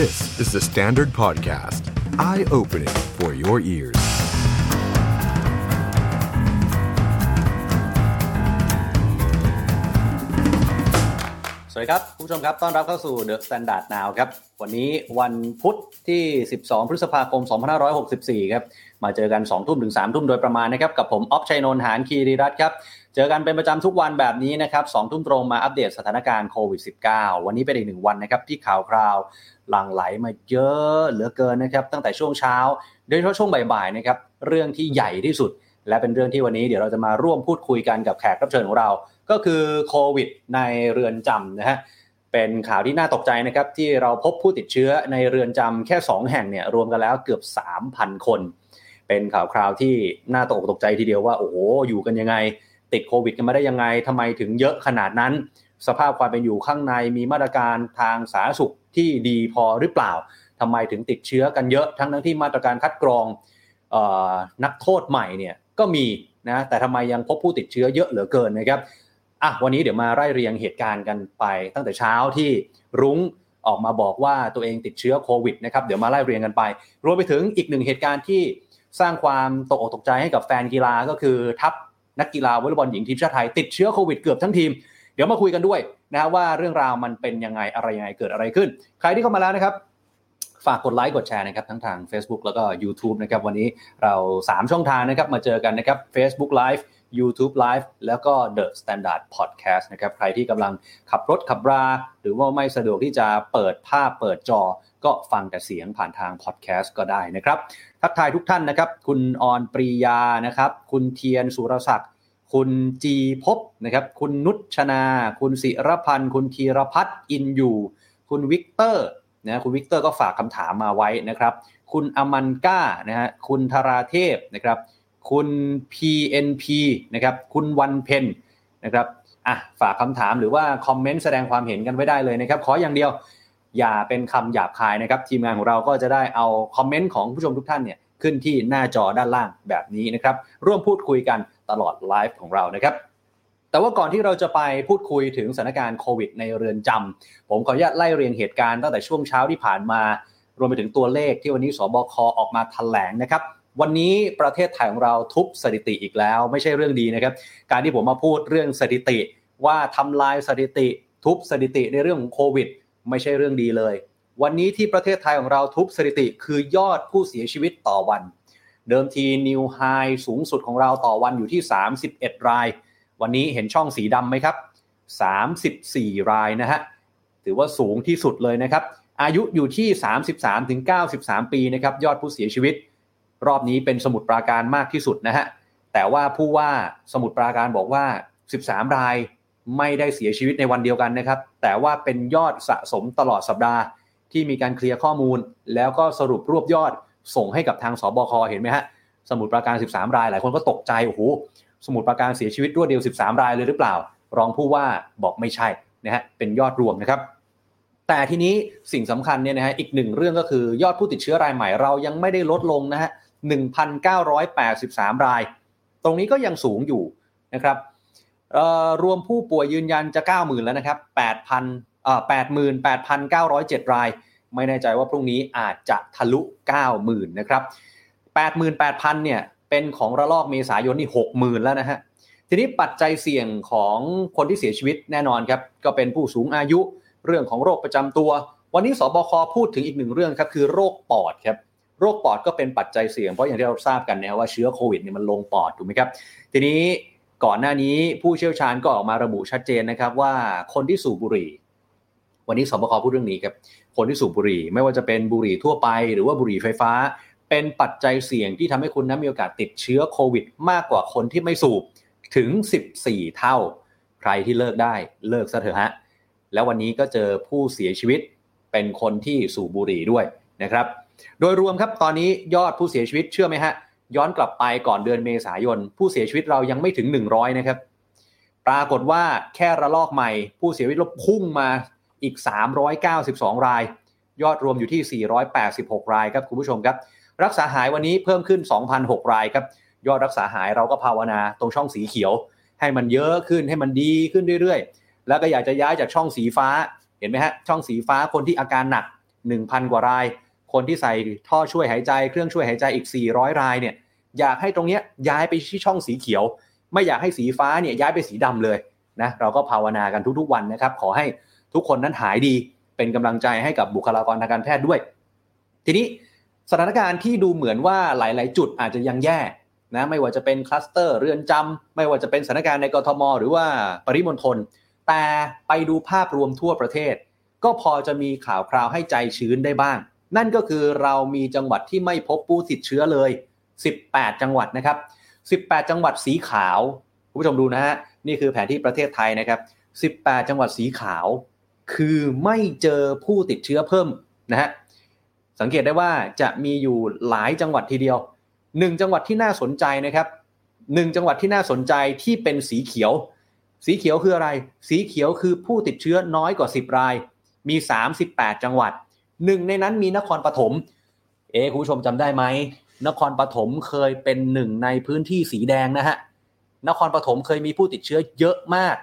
This is the Standard Podcast. Eye-opening for your ears. สวัสดีครับคุณผู้ชมครับ ต้อนรับเข้าสู่ The Standard Now ครับ วันนี้วันพุธที่ 12 พฤษภาคม 2564 ครับ มาเจอกัน 2 ทุ่มถึง 3 ทุ่มโดยประมาณนะครับ กับผม ออฟชัยนนท์หานคีรีรัตครับ เจอกันเป็นประจำทุกวันแบบนี้นะครับ2ทุ่มตรงมาอัปเดตสถานการณ์โควิด -19 วันนี้เป็นอีกหนึ่งวันนะครับที่ข่าวคราวหลั่งไหลมาเยอะเหลือเกินนะครับตั้งแต่ช่วงเช้า โดยเฉพาะช่วงบ่ายๆนะครับเรื่องที่ใหญ่ที่สุด และเป็นเรื่องที่วันนี้เดี๋ยวเราจะมาร่วมพูดคุยกันกับแขกรับเชิญของเรา ก็คือโควิด ในเรือนจำนะฮะเป็นข่าวที่น่าตกใจนะครับที่เราพบผู้ติดเชื้อในเรือนจำแค่ 2 แห่งเนี่ยรวมกันแล้วเกือบ 3,000 คน เป็นข่าวคราวที่น่าตกอกตกใจทีเดียวว่าโอ้โหอยู่กันยังไง ติดโควิดกันมาได้ยังไงทำไมถึงเยอะขนาดนั้น สภาพความเป็นอยู่ข้างในมีมาตรการทางสาธารณสุขที่ดีพอหรือเปล่าทำไมถึงติดเชื้อกันเยอะทั้งทั้งที่มาตรการคัดกรองออนักโทษใหม่เนี่ยก็มีนะแต่ทำไมยังพบผู้ติดเชื้อเยอะเหลือเกินนะครับอะวันนี้เดี๋ยวมาไล่เรียงเหตุการณ์กันไป ตั้งแต่เช้าที่รุ้งออกมาบอกว่าตัวเองติดเชื้อโควิดนะครับเดี๋ยวมาไล่เรียงกันไป รวมไปถึงอีกหนึ่งเหตุการณ์ที่สร้างความตกอกตกใจให้กับแฟนกีฬาก็คือทัพ นักกีฬาวอลเลย์บอลหญิงทีมชาติไทยติดเชื้อโควิดเกือบทั้งทีม เดี๋ยวมาคุยกันด้วยนะว่าเรื่องราวมันเป็นยังไงอะไรยังไงเกิดอะไรขึ้น ใครที่เข้ามาแล้วนะครับฝากกดไลค์กดแชร์นะครับทั้งทาง Facebook แล้วก็ YouTube นะครับวันนี้เรา 3 ช่องทางนะครับมาเจอกันนะครับ Facebook Live YouTube Live แล้วก็ The Standard Podcast นะครับใครที่กำลังขับรถขับรา หรือว่าไม่สะดวกที่จะเปิดภาพเปิดจอ ก็ฟังแต่เสียงผ่านทาง Podcast ก็ได้นะครับ ทักทายทุกท่านนะครับ คุณออนปรียานะครับ คุณเทียนสุรศักดิ์คุณจีพบนะครับ คุณนุชนา คุณศิรพันธ์ คุณธีรพัฒน์อินอยู่ คุณวิกเตอร์นะคุณวิกเตอร์ก็ฝากคำถามมาไว้นะครับ คุณอมันก้านะฮะคุณธราเทพนะครับ คุณ PNP นะครับ คุณวันเพ็ญนะครับอะฝากคำถามหรือว่าคอมเมนต์แสดงความเห็นกันไว้ได้เลยนะครับ ขออย่างเดียวอย่าเป็นคำหยาบคายนะครับ ทีมงานของเราก็จะได้เอาคอมเมนต์ของผู้ชมทุกท่านเนี่ย ขึ้นที่หน้าจอด้านล่างแบบนี้นะครับ ร่วมพูดคุยกันตลอดไลฟ์ของเรานะครับ แต่ว่าก่อนที่เราจะไปพูดคุยถึงสถานการณ์โควิดในเรือนจำผมขออนุญาตไล่เรียงเหตุการณ์ตั้งแต่ช่วงเช้าที่ผ่านมา รวมไปถึงตัวเลขที่วันนี้สบคออกมาแถลงนะครับวันนี้ประเทศไทยของเราทุบสถิติอีกแล้ว ไม่ใช่เรื่องดีนะครับ การที่ผมมาพูดเรื่องสถิติว่าทำลายสถิติ ทุบสถิติในเรื่องของโควิด ไม่ใช่เรื่องดีเลย วันนี้ที่ประเทศไทยของเราทุบสถิติคือยอดผู้เสียชีวิตต่อวัน เดิมทีนิวไฮสูงสุดของเราต่อวันอยู่ที่ 31 ราย วันนี้เห็นช่องสีดำไหมครับ 34 รายนะฮะถือว่าสูงที่สุดเลยนะครับ อายุอยู่ที่ 33ถึง93ปีนะครับยอดผู้เสียชีวิต รอบนี้เป็นสมุดปราการมากที่สุดนะฮะแต่ว่าผู้ว่าสมุดปราการบอกว่า 13 รายไม่ได้เสียชีวิตในวันเดียวกันนะครับ แต่ว่าเป็นยอดสะสมตลอดสัปดาห์ ที่มีการเคลียร์ข้อมูล แล้วก็สรุปรวบยอดส่งให้กับทางสบคเห็นไหมฮะสมุดปราการ 13 รายหลายคนก็ตกใจโอ้โหสมุดปราการเสียชีวิตรวดเดียว 13 รายเลยหรือเปล่า รองผู้ว่าบอกไม่ใช่นะฮะเป็นยอดรวมนะครับ แต่ทีนี้สิ่งสำคัญเนี่ยนะฮะอีกหนึ่งเรื่องก็คือยอดผู้ติดเชื้อรายใหม่เรายังไม่ได้ลดลงนะฮะ1,983 ราย ตรงนี้ก็ยังสูงอยู่นะครับรวมผู้ป่วยยืนยันจะ 90,000 แล้วนะครับ8,000 88,907 ราย ไม่แน่ใจว่าพรุ่งนี้อาจจะทะลุ 90,000 นะครับ 88,000 เนี่ย เป็นของระลอกเมษายนนี่ 60,000 แล้วนะฮะ ทีนี้ปัจจัยเสี่ยงของคนที่เสียชีวิตแน่นอนครับ ก็เป็นผู้สูงอายุ เรื่องของโรคประจำตัว วันนี้สบคพูดถึงอีกหนึ่งเรื่องครับ คือโรคปอดครับโรคปอดก็เป็นปัจจัยเสี่ยงเพราะอย่างที่เราทราบกันนะว่าเชื้อโควิดเนี่ยมันลงปอดถูกไหมครับ ทีนี้ก่อนหน้านี้ผู้เชี่ยวชาญก็ออกมาระบุชัดเจนนะครับว่าคนที่สูบบุหรี่ วันนี้สบคพูดเรื่องนี้ครับคนที่สูบบุหรี่ ไม่ว่าจะเป็นบุหรี่ทั่วไป หรือว่าบุหรี่ไฟฟ้า เป็นปัจจัยเสี่ยงที่ทำให้คุณนั้นมีโอกาสติดเชื้อโควิด มากกว่าคนที่ไม่สูบถึง 14 เท่า ใครที่เลิกได้เลิกซะเถอะฮะแล้ววันนี้ก็เจอผู้เสียชีวิตเป็นคนที่สูบบุหรี่ด้วยนะครับ โดยรวมครับตอนนี้ยอดผู้เสียชีวิตเชื่อไหมฮะย้อนกลับไปก่อนเดือนเมษายน ผู้เสียชีวิตเรายังไม่ถึง 100 นะครับ ปรากฏว่าแค่ระลอกใหม่ ผู้เสียชีวิตลบพุ่งมา อีก 392 ราย ยอดรวมอยู่ที่ 486 รายครับคุณผู้ชมครับ รักษาหายวันนี้เพิ่มขึ้น 2,006 รายครับ ยอดรักษาหายเราก็ภาวนาตรงช่องสีเขียว ให้มันเยอะขึ้นให้มันดีขึ้นเรื่อยๆ แล้วก็อยากจะย้ายจากช่องสีฟ้าเห็นไหมฮะช่องสีฟ้าคนที่อาการหนัก 1,000 กว่าราย คนที่ใส่ท่อช่วยหายใจเครื่องช่วยหายใจอีก 400 รายเนี่ยอยากให้ตรงเนี้ยย้ายไปที่ช่องสีเขียว ไม่อยากให้สีฟ้าเนี่ยย้ายไปสีดำเลยนะเราก็ภาวนากันทุกๆวันนะครับ ขอให้ ทุกคนนั้นหายดีเป็นกำลังใจให้กับบุคลากรทางการแพทย์ด้วย ทีนี้สถานการณ์ที่ดูเหมือนว่าหลาย ๆ จุดอาจจะยังแย่นะไม่ว่าจะเป็นคลัสเตอร์เรือนจำไม่ว่าจะเป็นสถานการณ์ในกรทม หรือว่าปริมณฑลแต่ไปดูภาพรวมทั่วประเทศ ก็พอจะมีข่าวคราวให้ใจชื้นได้บ้าง นั่นก็คือเรามีจังหวัดที่ไม่พบผู้ติดเชื้อเลย 18 จังหวัดนะครับ 18 จังหวัดสีขาวคุณผู้ชมดูนะฮะนี่คือแผนที่ประเทศไทยนะครับ 18 จังหวัดสีขาว คือไม่เจอผู้ติดเชื้อเพิ่มนะฮะสังเกตได้ว่าจะมีอยู่หลายจังหวัดทีเดียวหนึ่งจังหวัดที่น่าสนใจนะครับหนึ่งจังหวัดที่น่าสนใจที่เป็นสีเขียว สีเขียวคืออะไร สีเขียวคือผู้ติดเชื้อน้อยกว่า 10 ราย มี 38 จังหวัดหนึ่งในนั้นมีนครปฐมเอ๊คุณผู้ชมจำได้ไหมนครปฐมเคยเป็นหนึ่งในพื้นที่สีแดงนะฮะนครปฐมเคยมีผู้ติดเชื้อเยอะมาก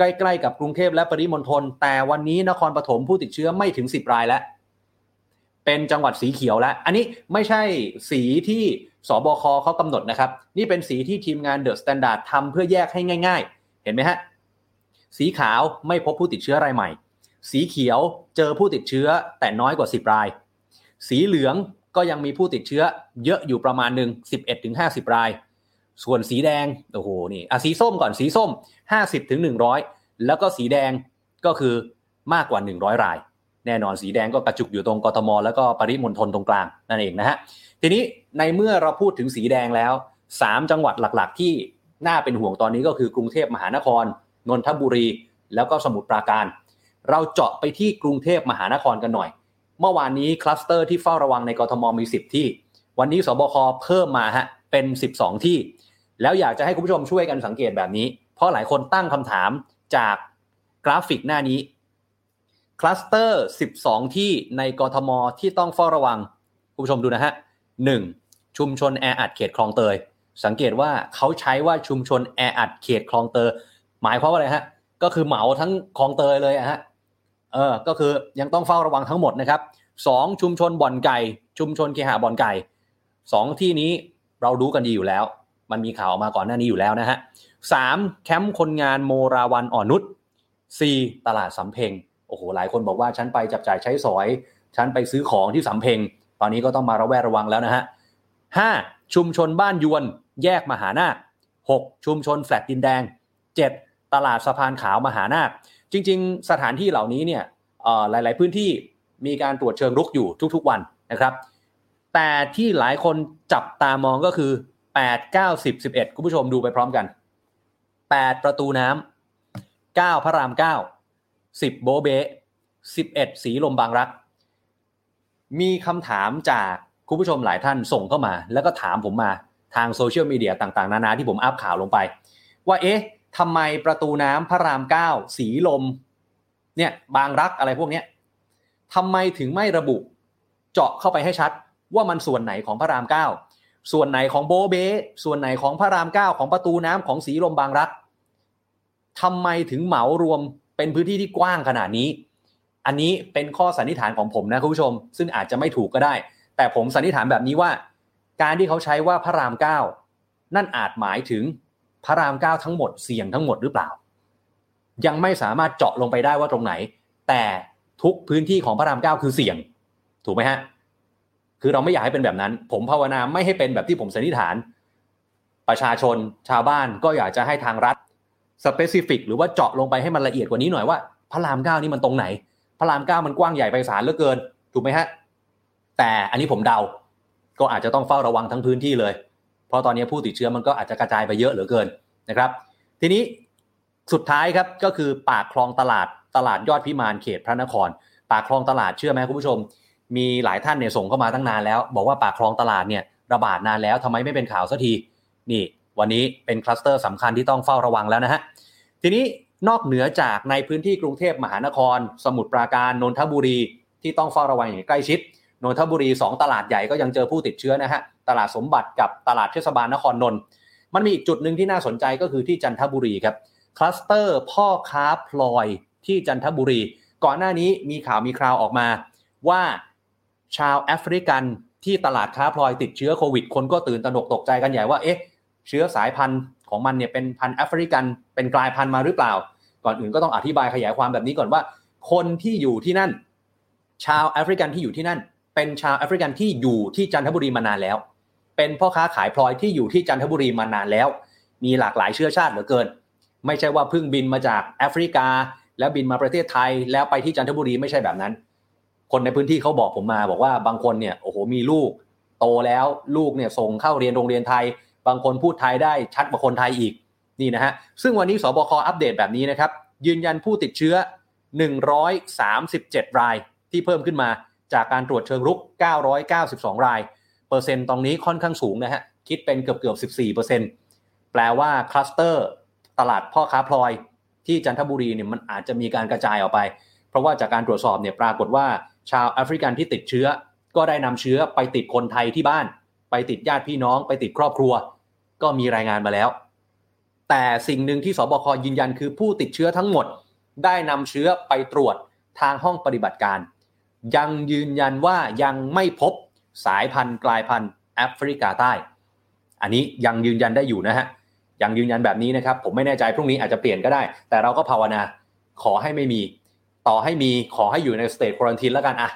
ใกล้ๆกับกรุงเทพและปริมณฑลแต่วันนี้นครปฐมผู้ติดเชื้อไม่ถึง 10 รายแล้วเป็นจังหวัดสีเขียวแล้ว อันนี้ไม่ใช่สีที่ศบคเขากำหนดนะครับ นี่เป็นสีที่ทีมงาน The Standard ทำเพื่อแยกให้ง่าย ๆ เห็นไหมฮะ สีขาวไม่พบผู้ติดเชื้อรายใหม่ สีเขียวเจอผู้ติดเชื้อแต่น้อยกว่า 10 ราย สีเหลืองก็ยังมีผู้ติดเชื้อ เยอะอยู่ประมาณหนึ่ง11-50 ราย ส่วนสีแดงโอ้โหนี่อะสีส้มก่อนสีส้ม 50-100 แล้วก็สีแดงก็คือมากกว่า 100 ราย แน่นอนสีแดงก็กระจุกอยู่ตรงกทม แล้วก็ปริมณฑลตรงกลางนั่นเองนะฮะทีนี้ในเมื่อเราพูดถึงสีแดงแล้ว 3 จังหวัดหลักๆ ที่น่าเป็นห่วงตอนนี้ก็คือกรุงเทพมหานครนนทบุรี แล้วก็สมุทรปราการ เราเจาะไปที่กรุงเทพมหานครกันหน่อย เมื่อวานนี้คลัสเตอร์ที่เฝ้าระวังในกรทมมี 10 ที่ วันนี้สบคเพิ่มมาฮะเป็น 12 ที่ แล้วอยากจะให้คุณผู้ชมช่วยกันสังเกตแบบนี้ เพราะหลายคนตั้งคำถามจากกราฟิกหน้านี้คลัสเตอร์ 12 ที่ในกรทมที่ต้องเฝ้าระวัง คุณผู้ชมดูนะฮะ 1. ชุมชนแออัดเขตคลองเตย สังเกตว่าเขาใช้ว่าชุมชนแออัดเขตคลองเตย หมายความว่าอะไรฮะ ก็คือเหมาทั้งคลองเตยเลยอะฮะ เออ ก็คือยังต้องเฝ้าระวังทั้งหมดนะครับสองชุมชนบ่อนไก่ ชุมชนเคหะบ่อนไก่สองที่นี้เรารู้กันดีอยู่แล้ว มันมีข่าวออกมาก่อนหน้านี้อยู่แล้วนะฮะสามแคมป์คนงานโมราวันอ่อนนุชสี่ตลาดสำเพ็งโอ้โหหลายคนบอกว่าฉันไปจับจ่ายใช้สอย ฉันไปซื้อของที่สำเพ็งตอนนี้ก็ต้องมาระแวดระวังแล้วนะฮะห้าชุมชนบ้านยวน แยกมหานาคหกชุมชนแฟลตดินแดงเจ็ดตลาดสะพานขาวมหานาค จริง ๆ สถานที่เหล่านี้เนี่ยหลาย ๆ พื้นที่มีการตรวจเชิงรุกอยู่ทุกๆวันนะครับ แต่ที่หลายคนจับตามองก็คือ 8 9 10 11คุณผู้ชมดูไปพร้อมกัน8ปดประตูน้ำ9พระราม9 10โบเบ11สีลมบางรัก มีคำถามจากคุณผู้ชมหลายท่านส่งเข้ามา แล้วก็ถามผมมาทางโซเชียลมีเดียต่างๆ นานาที่ผมอัพข่าวลงไป ว่าเอ๊ะทำไมประตูน้ำพระรามเก้าสีลม เนี่ยบางรักอะไรพวกเนี้ยทำไมถึงไม่ระบุ เจาะเข้าไปให้ชัด ว่ามันส่วนไหนของพระรามเก้า ส่วนไหนของโบเบส่วนไหนของพระรามเก้าของประตูน้ำของสีลมบางรักทำไมถึงเหมารวมเป็นพื้นที่ที่กว้างขนาดนี้ อันนี้เป็นข้อสันนิษฐานของผมนะคุณผู้ชม ซึ่งอาจจะไม่ถูกก็ได้ แต่ผมสันนิษฐานแบบนี้ว่า การที่เขาใช้ว่าพระรามเก้านั่นอาจหมายถึงพระรามเก้าทั้งหมดเสี่ยงทั้งหมดหรือเปล่า ยังไม่สามารถเจาะลงไปได้ว่าตรงไหน แต่ทุกพื้นที่ของพระรามเก้าคือเสี่ยง ถูกไหมฮะ คือเราไม่อยากให้เป็นแบบนั้น ผมภาวนาไม่ให้เป็นแบบที่ผมสันนิษฐาน ประชาชนชาวบ้านก็อยากจะให้ทางรัฐสเปซิฟิกหรือว่าเจาะลงไปให้มันละเอียดกว่านี้หน่อยว่าพระรามเก้านี่มันตรงไหน พระรามเก้ามันกว้างใหญ่ไพศาลเหลือเกิน ถูกไหมฮะ แต่อันนี้ผมเดา ก็อาจจะต้องเฝ้าระวังทั้งพื้นที่เลย เพราะตอนนี้ผู้ติดเชื้อมันก็อาจจะกระจายไปเยอะเหลือเกินนะครับ ทีนี้สุดท้ายครับก็คือปากคลองตลาดตลาดยอดพิมานเขตพระนคร ปากคลองตลาดเชื่อไหมคุณผู้ชม มีหลายท่านเนี่ยส่งเข้ามาตั้งนานแล้ว บอกว่าปากคลองตลาดเนี่ยระบาดนานแล้วทำไมไม่เป็นข่าวสักทีนี่ วันนี้เป็นคลัสเตอร์สำคัญที่ต้องเฝ้าระวังแล้วนะฮะทีนี้นอกเหนือจากในพื้นที่กรุงเทพมหานคร สมุทรปราการนนทบุรีที่ต้องเฝ้าระวังอย่างใกล้ชิดนนทบุรี 2 ตลาดใหญ่ก็ยังเจอผู้ติดเชื้อนะฮะตลาดสมบัติกับตลาดเทศบาลนครนนท์มันมีอีกจุดหนึ่งที่น่าสนใจก็คือที่จันทบุรีครับคลัสเตอร์พ่อค้าพลอยที่จันทบุรี ก่อนหน้านี้มีข่าวมีคราวออกมาว่า ชาวแอฟริกันที่ตลาดค้าพลอยติดเชื้อโควิด คนก็ตื่นตระหนกตกใจกันใหญ่ว่าเอ๊ะเชื้อสายพันธุ์ของมันเนี่ยเป็นพันธุ์แอฟริกันเป็นกลายพันธุ์มาหรือเปล่า ก่อนอื่นก็ต้องอธิบายขยายความแบบนี้ก่อนว่า คนที่อยู่ที่นั่น ชาวแอฟริกันที่อยู่ที่นั่น เป็นชาวแอฟริกันที่อยู่ที่จันทบุรีมานานแล้ว เป็นพ่อค้าขายพลอยที่อยู่ที่จันทบุรีมานานแล้ว มีหลากหลายเชื้อชาติเหลือเกิน ไม่ใช่ว่าเพิ่งบินมาจากแอฟริกา แล้วบินมาประเทศไทย แล้วไปที่จันทบุรีไม่ใช่แบบนั้น คนในพื้นที่เขาบอกผมมาบอกว่าบางคนเนี่ยโอ้โหมีลูก โตแล้วลูกเนี่ยส่งเข้าเรียนโรงเรียนไทย บางคนพูดไทยได้ชัดกว่าคนไทยอีกนี่นะฮะซึ่งวันนี้ศบคอัปเดตแบบนี้นะครับ ยืนยันผู้ติดเชื้อ 137 รายที่เพิ่มขึ้นมาจากการตรวจเชิงรุก 992 ราย เปอร์เซ็นต์ตรงนี้ค่อนข้างสูงนะฮะคิดเป็นเกือบเกือบ 14เปอร์เซ็นต์แปลว่าคลัสเตอร์ตลาดพ่อค้าพลอยที่จันทบุรีเนี่ยมันอาจจะมีการกระจายออกไป เพราะว่าจากการตรวจสอบเนี่ยปรากฏว่า ชาวแอฟริกันที่ติดเชื้อ ก็ได้นำเชื้อไปติดคนไทยที่บ้าน ไปติดญาติพี่น้อง ไปติดครอบครัว ก็มีรายงานมาแล้ว แต่สิ่งหนึ่งที่สบคยืนยันคือผู้ติดเชื้อทั้งหมด ได้นำเชื้อไปตรวจทางห้องปฏิบัติการ ยังยืนยันว่ายังไม่พบสายพันธุ์กลายพันธุ์แอฟริกาใต้ อันนี้ยังยืนยันได้อยู่นะฮะยังยืนยันแบบนี้นะครับ ผมไม่แน่ใจพรุ่งนี้อาจจะเปลี่ยนก็ได้ แต่เราก็ภาวนาขอให้ไม่มี ต่อให้มีขอให้อยู่ในสเตทควอนตินแล้วกันอะ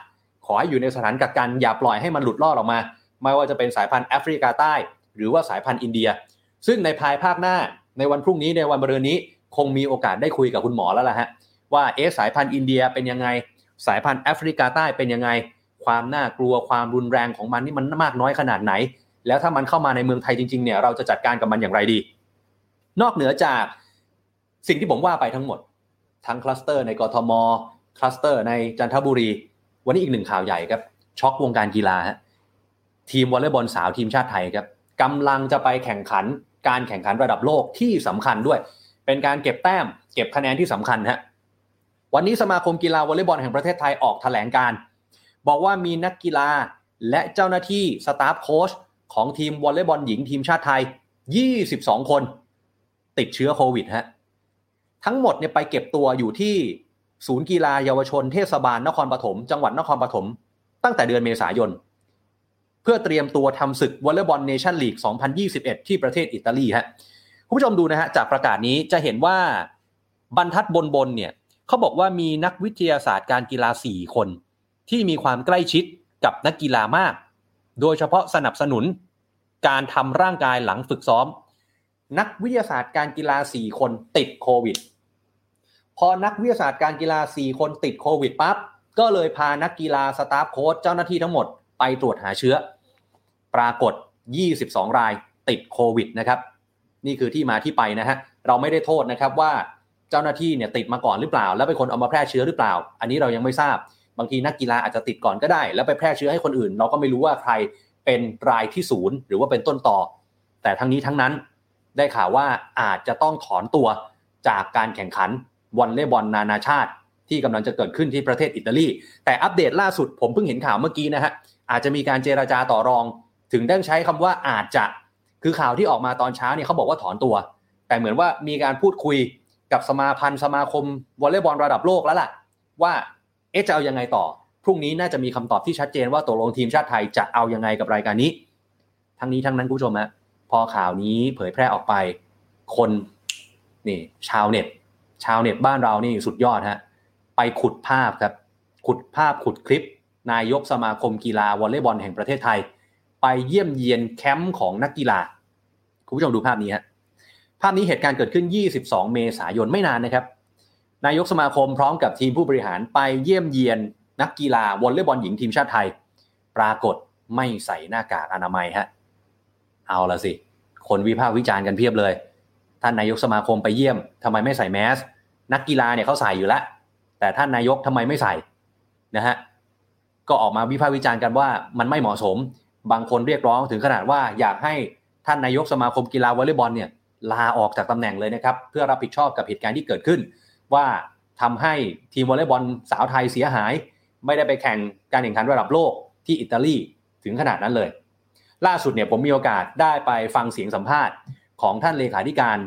ขอให้อยู่ในสถานกักกันอย่าปล่อยให้มันหลุดลอดออกมา ไม่ว่าจะเป็นสายพันธุ์แอฟริกาใต้ หรือว่าสายพันธุ์อินเดีย ซึ่งในภายภาคหน้าในวันพรุ่งนี้ในวันมะรืนนี้คงมีโอกาสได้คุยกับคุณหมอแล้วล่ะฮะว่าเอสายพันธุ์อินเดียเป็นยังไง สายพันธุ์แอฟริกาใต้เป็นยังไง ความน่ากลัวความรุนแรงของมันนี่มันมากน้อยขนาดไหน แล้วถ้ามันเข้ามาในเมืองไทยจริงๆเนี่ยเราจะจัดการกับมันอย่างไรดี นอกเหนือจากสิ่งที่ผมว่าไปทั้งหมด ทั้งคลัสเตอร์ในกทมคลัสเตอร์ในจันทบุรี วันนี้อีกหนึ่งข่าวใหญ่ครับ ช็อกวงการกีฬาฮะทีมวอลเลย์บอลสาวทีมชาติไทยครับกำลังจะไปแข่งขันการแข่งขันระดับโลกที่สำคัญด้วย เป็นการเก็บแต้ม เก็บคะแนนที่สำคัญฮะวันนี้สมาคมกีฬาวอลเลย์บอลแห่งประเทศไทยออกแถลงการณ์ บอกว่ามีนักกีฬาและเจ้าหน้าที่สตาฟโค้ชของทีมวอลเลย์บอลหญิงทีมชาติไทย 22 คน ติดเชื้อโควิดฮะ ทั้งหมดเนี่ยไปเก็บตัวอยู่ที่ศูนย์กีฬาเยาวชนเทศบาลนครปฐมจังหวัดนครปฐมตั้งแต่เดือนเมษายน เพื่อเตรียมตัวทำศึกวอลเลย์บอลเนชั่นลีก 2021 ที่ประเทศอิตาลีฮะคุณผู้ชมดูนะฮะจากประกาศนี้จะเห็นว่าบรรทัดบนบนเนี่ยเขาบอกว่ามีนักวิทยาศาสตร์การกีฬา 4 คน ที่มีความใกล้ชิดกับนักกีฬามาก โดยเฉพาะสนับสนุน การทำร่างกายหลังฝึกซ้อม นักวิทยาศาสตร์การกีฬา 4 คนติดโควิด พอนักวิทยาศาสตร์การกีฬา 4 คนติดโควิดปั๊บก็เลยพานักกีฬาสตาฟโค้ชเจ้าหน้าที่ทั้งหมดไปตรวจหาเชื้อ ปรากฏ 22 รายติดโควิดนะครับ นี่คือที่มาที่ไปนะฮะเราไม่ได้โทษนะครับว่าเจ้าหน้าที่เนี่ยติดมาก่อนหรือเปล่า แล้วเป็นคนเอามาแพร่เชื้อหรือเปล่า อันนี้เรายังไม่ทราบบางทีนักกีฬาอาจจะติดก่อนก็ได้ แล้วไปแพร่เชื้อให้คนอื่น เราก็ไม่รู้ว่าใครเป็นรายที่ศูนย์หรือว่าเป็นต้นต่อ แต่ทั้งนี้ทั้งนั้นได้ข่าวว่าอาจจะต้องถอนตัวจากการแข่งขัน วอลเลย์บอลนานาชาติ ที่กำลังจะเกิดขึ้นที่ประเทศอิตาลี แต่อัปเดตล่าสุดผมเพิ่งเห็นข่าวเมื่อกี้นะฮะอาจจะมีการเจราจาต่อรอง ถึงได้ใช้คำว่าอาจจะคือข่าวที่ออกมาตอนเช้าเนี่ยเขาบอกว่าถอนตัว แต่เหมือนว่ามีการพูดคุยกับสมาพันธ์สมาคมวอลเลย์บอลระดับโลกแล้วล่ะ ว่าเอ๊ะจะเอายังไงต่อพรุ่งนี้น่าจะมีคำตอบที่ชัดเจนว่าตกลงทีมชาติไทยจะเอายังไงกับรายการนี้ ทั้งนี้ทั้งนั้นคุณผู้ชมฮะพอข่าวนี้เผยแพร่ออกไป คนนี่ชาวเน็ต ชาวเน็ตบ้านเรานี่สุดยอดฮะไปขุดภาพครับ ขุดภาพขุดคลิป นายกสมาคมกีฬาวอลเลย์บอลแห่งประเทศไทย ไปเยี่ยมเยียนแคมป์ของนักกีฬาคุณผู้ชมดูภาพนี้ฮะภาพนี้เหตุการณ์เกิดขึ้น 22 เมษายนไม่นานนะครับ นายกสมาคมพร้อมกับทีมผู้บริหารไปเยี่ยมเยียนนักกีฬาวอลเลย์บอลหญิงทีมชาติไทย ปรากฏไม่ใส่หน้ากากอนามัยฮะเอาละสิ คนวิพากษ์วิจารณ์กันเพียบเลย ท่านนายกสมาคมไปเยี่ยมทำไมไม่ใส่แมส นักกีฬาเนี่ยเขาใส่อยู่แล้ว แต่ท่านนายกทำไมไม่ใส่นะฮะก็ออกมาวิพากษ์วิจารณ์กันว่ามันไม่เหมาะสม บางคนเรียกร้องถึงขนาดว่าอยากให้ท่านนายกสมาคมกีฬาวอลเลย์บอลเนี่ยลาออกจากตำแหน่งเลยนะครับ เพื่อรับผิดชอบกับเหตุการณ์ที่เกิดขึ้น ว่าทำให้ทีมวอลเลย์บอลสาวไทยเสียหาย ไม่ได้ไปแข่งการแข่งขันระดับโลกที่อิตาลีถึงขนาดนั้นเลย ล่าสุดเนี่ยผมมีโอกาสได้ไปฟังเสียงสัมภาษณ์ ของท่านเลขาธิการ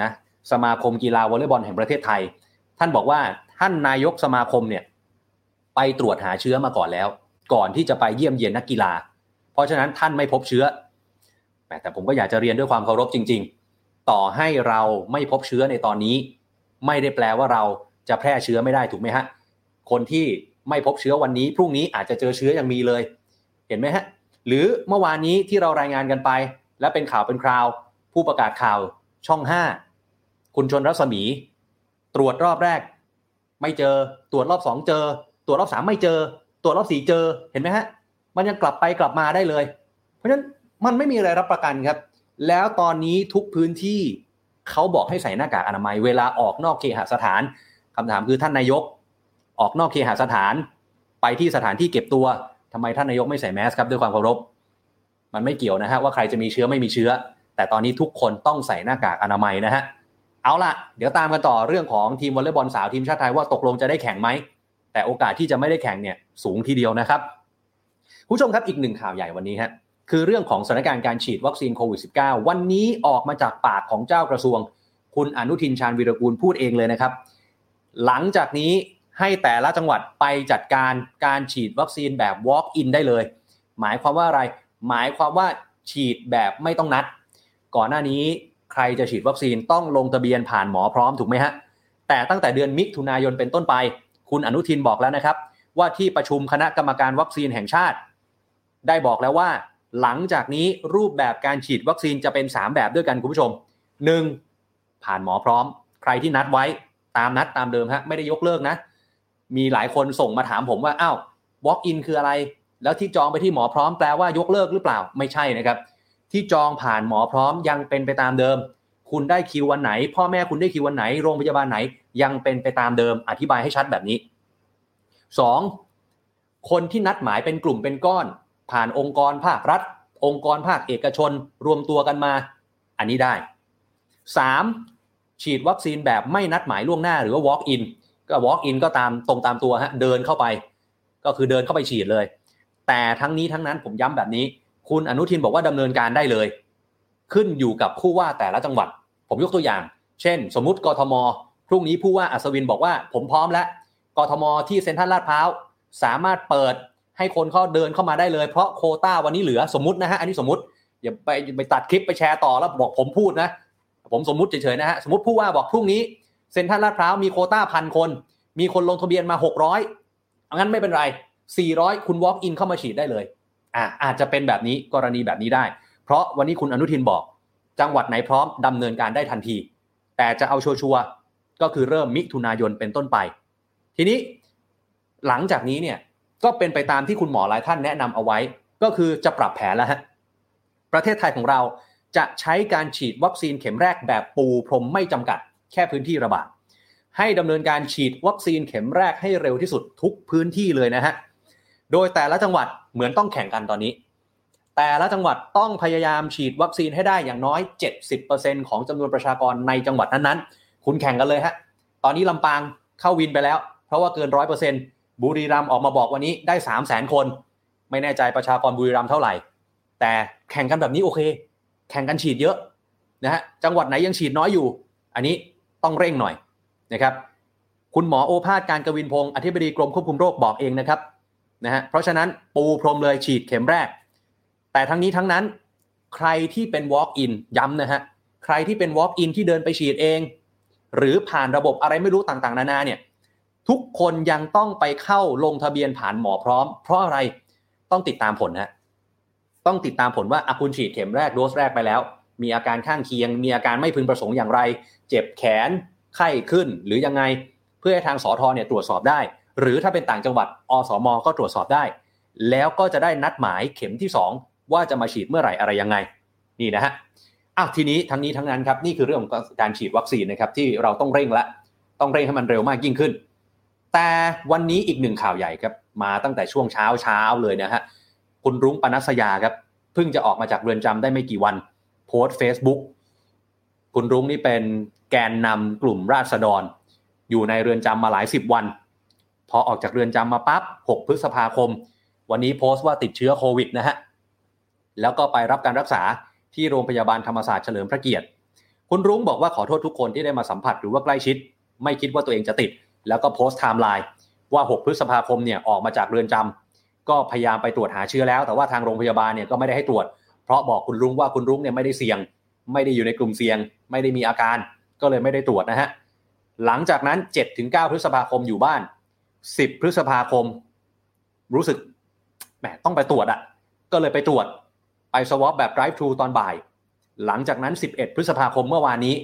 นะสมาคมกีฬาวอลเลย์บอลแห่งประเทศไทย ท่านบอกว่าท่านนายกสมาคมเนี่ยไปตรวจหาเชื้อมาก่อนแล้ว ก่อนที่จะไปเยี่ยมเยียนนักกีฬา เพราะฉะนั้นท่านไม่พบเชื้อ แต่ผมก็อยากจะเรียนด้วยความเคารพจริง ๆ ต่อให้เราไม่พบเชื้อในตอนนี้ ไม่ได้แปลว่าเราจะแพร่เชื้อไม่ได้ถูกไหมฮะคนที่ไม่พบเชื้อวันนี้ พรุ่งนี้อาจจะเจอเชื้อยังมีเลย เห็นไหมฮะหรือเมื่อวานนี้ที่เรารายงานกันไป และเป็นข่าวเป็นคราว ผู้ประกาศข่าวช่องห้าคุณชนรัศมี ตรวจรอบแรก ไม่เจอตรวจรอบสองเจอ ตรวจรอบสามไม่เจอ ตรวจรอบสี่เจอเห็นไหมฮะ มันยังกลับไปกลับมาได้เลย เพราะฉะนั้นมันไม่มีอะไรรับประกันครับ แล้วตอนนี้ทุกพื้นที่เขาบอกให้ใส่หน้ากากอนามัย เวลาออกนอกเคหสถานคำถามคือท่านนายก ออกนอกเคหสถาน ไปที่สถานที่เก็บตัวทำไมท่านนายกไม่ใส่แมสครับด้วยความเคารพมันไม่เกี่ยวนะฮะว่าใครจะมีเชื้อไม่มีเชื้อ แต่ตอนนี้ทุกคนต้องใส่หน้ากากอนามัยนะฮะเอาล่ะ เดี๋ยวตามกันต่อเรื่องของทีมวอลเลย์บอลสาวทีมชาติไทยว่าตกลงจะได้แข่งไหม แต่โอกาสที่จะไม่ได้แข่งเนี่ยสูงทีเดียวนะครับผู้ชมครับอีกหนึ่งข่าวใหญ่วันนี้ฮะคือเรื่องของสถานการณ์การฉีดวัคซีนโควิด -19 วันนี้ออกมาจากปากของเจ้ากระทรวง คุณอนุทินชาญวีรกูลพูดเองเลยนะครับ หลังจากนี้ให้แต่ละจังหวัดไปจัดการการฉีดวัคซีนแบบ walk in ได้เลย หมายความว่าอะไร หมายความว่าฉีดแบบไม่ต้องนัด ก่อนหน้านี้ใครจะฉีดวัคซีนต้องลงทะเบียนผ่านหมอพร้อมถูกไหมฮะ แต่ตั้งแต่เดือนมิถุนายนเป็นต้นไป คุณอนุทินบอกแล้วนะครับ ว่าที่ประชุมคณะกรรมการวัคซีนแห่งชาติ ได้บอกแล้วว่า หลังจากนี้รูปแบบการฉีดวัคซีนจะเป็น 3 แบบด้วยกันคุณผู้ชม 1. ผ่านหมอพร้อม ใครที่นัดไว้ตามนัดตามเดิมฮะไม่ได้ยกเลิกนะ มีหลายคนส่งมาถามผมว่าอ้าว walk in คืออะไร แล้วที่จองไปที่หมอพร้อมแปลว่ายกเลิกหรือเปล่าไม่ใช่นะครับ ที่จองผ่านหมอพร้อมยังเป็นไปตามเดิม คุณได้คิววันไหน พ่อแม่คุณได้คิววันไหน โรงพยาบาลไหนยังเป็นไปตามเดิม อธิบายให้ชัดแบบนี้ 2. คนที่นัดหมายเป็นกลุ่มเป็นก้อน ผ่านองค์กรภาครัฐ องค์กรภาคเอกชน รวมตัวกันมา อันนี้ได้ 3. ฉีดวัคซีนแบบไม่นัดหมายล่วงหน้าหรือว่า walk in ก็ walk in ก็ตามตรงตามตัวฮะเดินเข้าไป ก็คือเดินเข้าไปฉีดเลย แต่ทั้งนี้ทั้งนั้นผมย้ำแบบนี้ คุณอนุทินบอกว่าดำเนินการได้เลย ขึ้นอยู่กับผู้ว่าแต่ละจังหวัด ผมยกตัวอย่าง เช่น สมมุติกทม พรุ่งนี้ผู้ว่าอัศวินบอกว่าผมพร้อมแล้วกทมที่เซ็นทรัลลาดพร้าวสามารถเปิดให้คนเข้าเดินเข้ามาได้เลยเพราะโคต้าวันนี้เหลือสมมตินะฮะอันนี้สมมติอย่าไปไปตัดคลิปไปแชร์ต่อแล้วบอกผมพูดนะ ผมสมมุติเฉยๆนะฮะสมมติผู้ว่าบอกพรุ่งนี้เซ็นทรัลลาดพร้าวมีโคต้าพันคน มีคนลงทะเบียนมา 600งั้นไม่เป็นไร 400 คุณ walk in เข้ามาฉีดได้เลย อ่าอาจจะเป็นแบบนี้กรณีแบบนี้ได้ เพราะวันนี้คุณอนุทินบอก จังหวัดไหนพร้อมดำเนินการได้ทันที แต่จะเอาชัวร์ก็คือเริ่มมิถุนายนเป็นต้นไป ทีนี้หลังจากนี้เนี่ยก็เป็นไปตามที่คุณหมอหลายท่านแนะนำเอาไว้ ก็คือจะปรับแผนแล้วฮะประเทศไทยของเราจะใช้การฉีดวัคซีนเข็มแรกแบบปูพรมไม่จำกัด แค่พื้นที่ระบาดให้ดำเนินการฉีดวัคซีนเข็มแรกให้เร็วที่สุดทุกพื้นที่เลยนะฮะ โดยแต่ละจังหวัดเหมือนต้องแข่งกันตอนนี้ แต่ละจังหวัดต้องพยายามฉีดวัคซีนให้ได้อย่างน้อย 70%ของจำนวนประชากรในจังหวัดนั้นๆ คุณแข่งกันเลยฮะ ตอนนี้ลำปางเข้าวินไปแล้ว เพราะว่าเกิน100%บุรีรัมย์ออกมาบอกวันนี้ได้3 0 0 0 0 0คน ไม่แน่ใจประชากรบุรีรัมย์เท่าไหร่ แต่แข่งกันแบบนี้โอเค แข่งกันฉีดเยอะนะฮะจังหวัดไหนยังฉีดน้อยอยู่ อันนี้ต้องเร่งหน่อยนะครับคุณหมอโอภาสการกวินพงศ์อธิบดีกรมควบคุมโรคบอกเองนะครับ นะฮะเพราะฉะนั้นปูพรมเลยฉีดเข็มแรก แต่ทั้งนี้ทั้งนั้น ใครที่เป็น walk in ย้ำนะฮะใครที่เป็น walk in ที่เดินไปฉีดเอง หรือผ่านระบบอะไรไม่รู้ต่างๆ นานาเนี่ยทุกคนยังต้องไปเข้าลงทะเบียนผ่านหมอพร้อม เพราะอะไรต้องติดตามผลฮะต้องติดตามผลว่าอาคุณฉีดเข็มแรกโดสแรกไปแล้ว มีอาการข้างเคียง มีอาการไม่พึงประสงค์อย่างไร เจ็บแขนไข้ขึ้นหรือยังไง เพื่อให้ทางสอทอเนี่ยตรวจสอบได้ หรือถ้าเป็นต่างจังหวัดอสมก็ตรวจสอบได้ แล้วก็จะได้นัดหมายเข็มที่ 2 ว่าจะมาฉีดเมื่อไหร่อะไรยังไง นี่นะฮะอ้าวทีนี้ทั้งนี้ทั้งนั้นครับนี่คือเรื่องของการฉีดวัคซีนนะครับที่เราต้องเร่งละต้องเร่งให้มันเร็วมากยิ่งขึ้น แต่วันนี้อีกหนึ่งข่าวใหญ่ครับมาตั้งแต่ช่วงเช้าเช้าเลยนะฮะคุณรุ้งปนัสยาครับเพิ่งจะออกมาจากเรือนจำได้ไม่กี่วัน โพสต์ Facebook คุณรุ้งนี่เป็นแกนนำกลุ่มราษฎร อยู่ในเรือนจำมาหลายสิบวัน พอออกจากเรือนจำมาปั๊บ 6 พฤษภาคม วันนี้โพสต์ว่าติดเชื้อโควิดนะฮะ แล้วก็ไปรับการรักษาที่โรงพยาบาลธรรมศาสตร์เฉลิมพระเกียรติ คุณรุ้งบอกว่าขอโทษทุกคนที่ได้มาสัมผัสหรือว่าใกล้ชิด ไม่คิดว่าตัวเองจะติด แล้วก็โพสต์ไทม์ไลน์ว่า 6 พฤษภาคมเนี่ยออกมาจากเรือนจำก็พยายามไปตรวจหาเชื้อแล้ว แต่ว่าทางโรงพยาบาลเนี่ยก็ไม่ได้ให้ตรวจ เพราะบอกคุณรุ้งว่าคุณรุ้งเนี่ยไม่ได้เสี่ยง ไม่ได้อยู่ในกลุ่มเสี่ยง ไม่ได้มีอาการ ก็เลยไม่ได้ตรวจนะฮะ หลังจากนั้น 7-9 พฤษภาคมอยู่บ้าน 10พฤษภาคม รู้สึกแหมต้องไปตรวจอะก็เลยไปตรวจไปสวอปแบบ drive thru ตอนบ่าย หลังจากนั้น 11 พฤษภาคมเมื่อวานนี้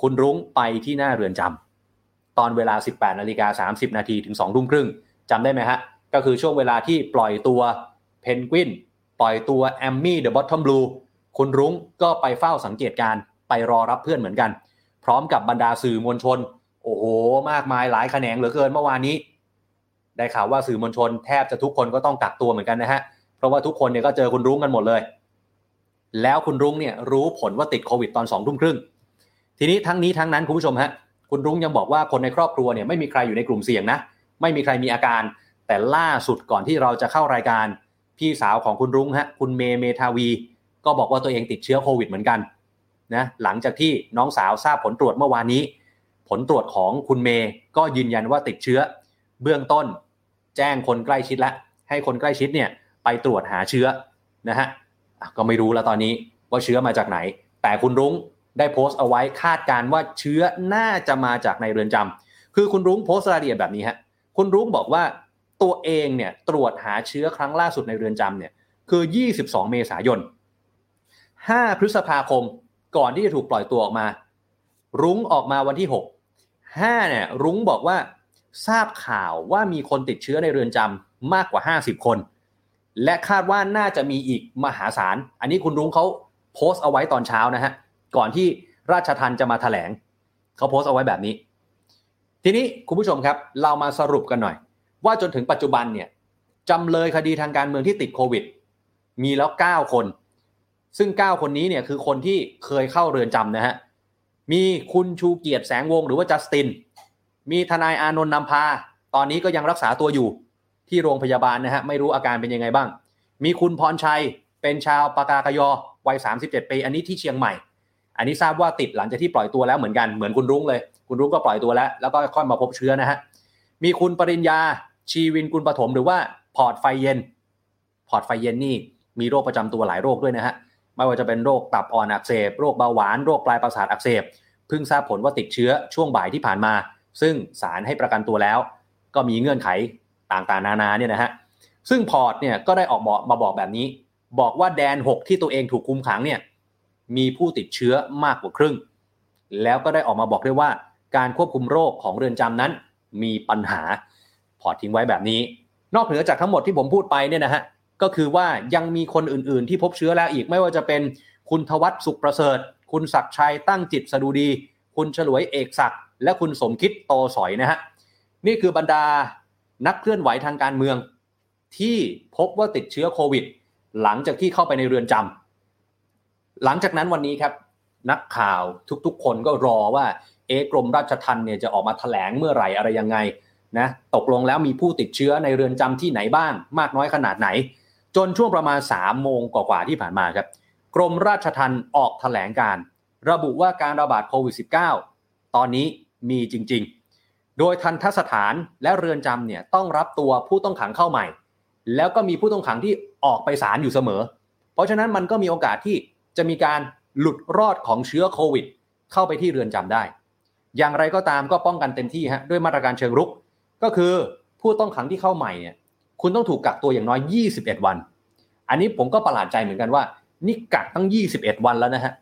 คุณรุ้งไปที่หน้าเรือนจำตอนเวลา 18นาฬิกา30 นาทีถึง2ทุ่มครึ่งจำได้ไหมฮะ ก็คือช่วงเวลาที่ปล่อยตัวเพนกวินปล่อยตัวแอมมี่เดอะบอททอมบลูคุณรุ้งก็ไปเฝ้าสังเกตการไปรอรับเพื่อนเหมือนกัน พร้อมกับบรรดาสื่อมวลชน โอ้โห มากมายหลายแขนงเหลือเกินเมื่อวานนี้ ได้ข่าวว่าสื่อมวลชนแทบจะทุกคนก็ต้องกักตัวเหมือนกันนะฮะ เพราะว่าทุกคนเนี่ยก็เจอคุณรุ้งกันหมดเลย แล้วคุณรุ้งเนี่ยรู้ผลว่าติดโควิดตอนสองทุ่มครึ่ง ทีนี้ทั้งนี้ทั้งนั้นคุณผู้ชมฮะ คุณรุ้งยังบอกว่าคนในครอบครัวเนี่ยไม่มีใครอยู่ในกลุ่มเสี่ยงนะ ไม่มีใครมีอาการ แต่ล่าสุดก่อนที่เราจะเข้ารายการ พี่สาวของคุณรุ้งฮะ คุณเมเมทาวี ก็บอกว่าตัวเองติดเชื้อโควิดเหมือนกันนะ หลังจากที่น้องสาวทราบผลตรวจเมื่อวานนี้ ผลตรวจของคุณเมย์ก็ยืนยันว่าติดเชื้อ เบื้องต้น แจ้งคนใกล้ชิดแล้วให้คนใกล้ชิดเนี่ยไปตรวจหาเชื้อนะฮะก็ไม่รู้แล้วตอนนี้ว่าเชื้อมาจากไหน แต่คุณรุ้งได้โพสต์เอาไว้คาดการว่าเชื้อน่าจะมาจากในเรือนจำคือคุณรุ้งโพสต์รายละเอียดแบบนี้ฮะคุณรุ้งบอกว่าตัวเองเนี่ยตรวจหาเชื้อครั้งล่าสุดในเรือนจำเนี่ยคือ 22 เมษายน 5 พฤษภาคมก่อนที่จะถูกปล่อยตัวออกมา รุ้งออกมาวันที่ 6 5เนี่ยรุ้งบอกว่า ทราบข่าวว่ามีคนติดเชื้อในเรือนจำมากกว่า 50 คน และคาดว่าน่าจะมีอีกมหาศาล อันนี้คุณรุ้งเขาโพสต์เอาไว้ตอนเช้านะฮะ ก่อนที่ราชทันจะมาถแถลง เขาโพสต์เอาไว้แบบนี้ ทีนี้คุณผู้ชมครับ เรามาสรุปกันหน่อย ว่าจนถึงปัจจุบันเนี่ยจำเลยคดีทางการเมืองที่ติดโควิด มีแล้ว 9 คน ซึ่ง 9 คนนี้เนี่ยคือคนที่เคยเข้าเรือนจำนะฮะ มีคุณชูเกียรติแสงวงหรือว่าจัสติน มีทนายอานนท์นำพา ตอนนี้ก็ยังรักษาตัวอยู่ที่โรงพยาบาลนะฮะไม่รู้อาการเป็นยังไงบ้าง มีคุณพรชัยเป็นชาวปากากยอวัย 37 ปี อันนี้ที่เชียงใหม่ อันนี้ทราบว่าติดหลังจากที่ปล่อยตัวแล้วเหมือนกันเหมือนคุณรุ้งเลย คุณรุ้งก็ปล่อยตัวแล้ว แล้วก็ค่อยมาพบเชื้อนะฮะมีคุณปริญญาชีวินกุลปฐมหรือว่าพอร์ตไฟเย็น พอร์ตไฟเย็นนี่มีโรคประจำตัวหลายโรคด้วยนะฮะไม่ว่าจะเป็นโรคตับอ่อนอักเสบ โรคเบาหวาน โรคปลายประสาทอักเสบ เพิ่งทราบผลว่าติดเชื้อช่วงบ่ายที่ผ่านมา ซึ่งศาลให้ประกันตัวแล้ว ก็มีเงื่อนไขต่างๆ นานาเนี่ยนะฮะซึ่งพอร์ตเนี่ยก็ได้ออกมาบอกแบบนี้ บอกว่าแดน 6 ที่ตัวเองถูกคุมขังเนี่ยมีผู้ติดเชื้อมากกว่าครึ่ง แล้วก็ได้ออกมาบอกด้วยว่าการควบคุมโรคของเรือนจำนั้น มีปัญหาพอร์ตทิ้งไว้แบบนี้ นอกเหนือจากทั้งหมดที่ผมพูดไปเนี่ยนะฮะก็คือว่ายังมีคนอื่นๆ ที่พบเชื้อแล้วอีกไม่ว่าจะเป็นคุณธวัชสุขประเสริฐ คุณศักดิ์ชัยตั้งจิตสดุดี คุณฉลวยเอกศักดิ์ และคุณสมคิดโตสอยนะฮะนี่คือบรรดานักเคลื่อนไหวทางการเมือง ที่พบว่าติดเชื้อโควิด หลังจากที่เข้าไปในเรือนจำหลังจากนั้นวันนี้ครับ นักข่าวทุกๆ คนก็รอว่าเอกรมราชทัณฑ์เนี่ยจะออกมาแถลงเมื่อไหร่อะไรยังไงนะตกลงแล้วมีผู้ติดเชื้อในเรือนจำที่ไหนบ้าง มากน้อยขนาดไหน จนช่วงประมาณ3โมงกว่าๆที่ผ่านมาครับ กรมราชทัณฑ์ออกแถลงการ ระบุว่าการระบาดโควิด -19 ตอนนี้ มีจริง ๆ โดยทันทสถานและเรือนจำเนี่ยต้องรับตัวผู้ต้องขังเข้าใหม่ แล้วก็มีผู้ต้องขังที่ออกไปศาลอยู่เสมอ เพราะฉะนั้นมันก็มีโอกาสที่จะมีการหลุดรอดของเชื้อโควิด เข้าไปที่เรือนจำได้ อย่างไรก็ตามก็ป้องกันเต็มที่ฮะด้วยมาตรการเชิงรุก ก็คือผู้ต้องขังที่เข้าใหม่เนี่ยคุณต้องถูกกักตัวอย่างน้อย 21 วัน อันนี้ผมก็ประหลาดใจเหมือนกันว่า นี่กักตั้ง 21 วันแล้วนะฮะ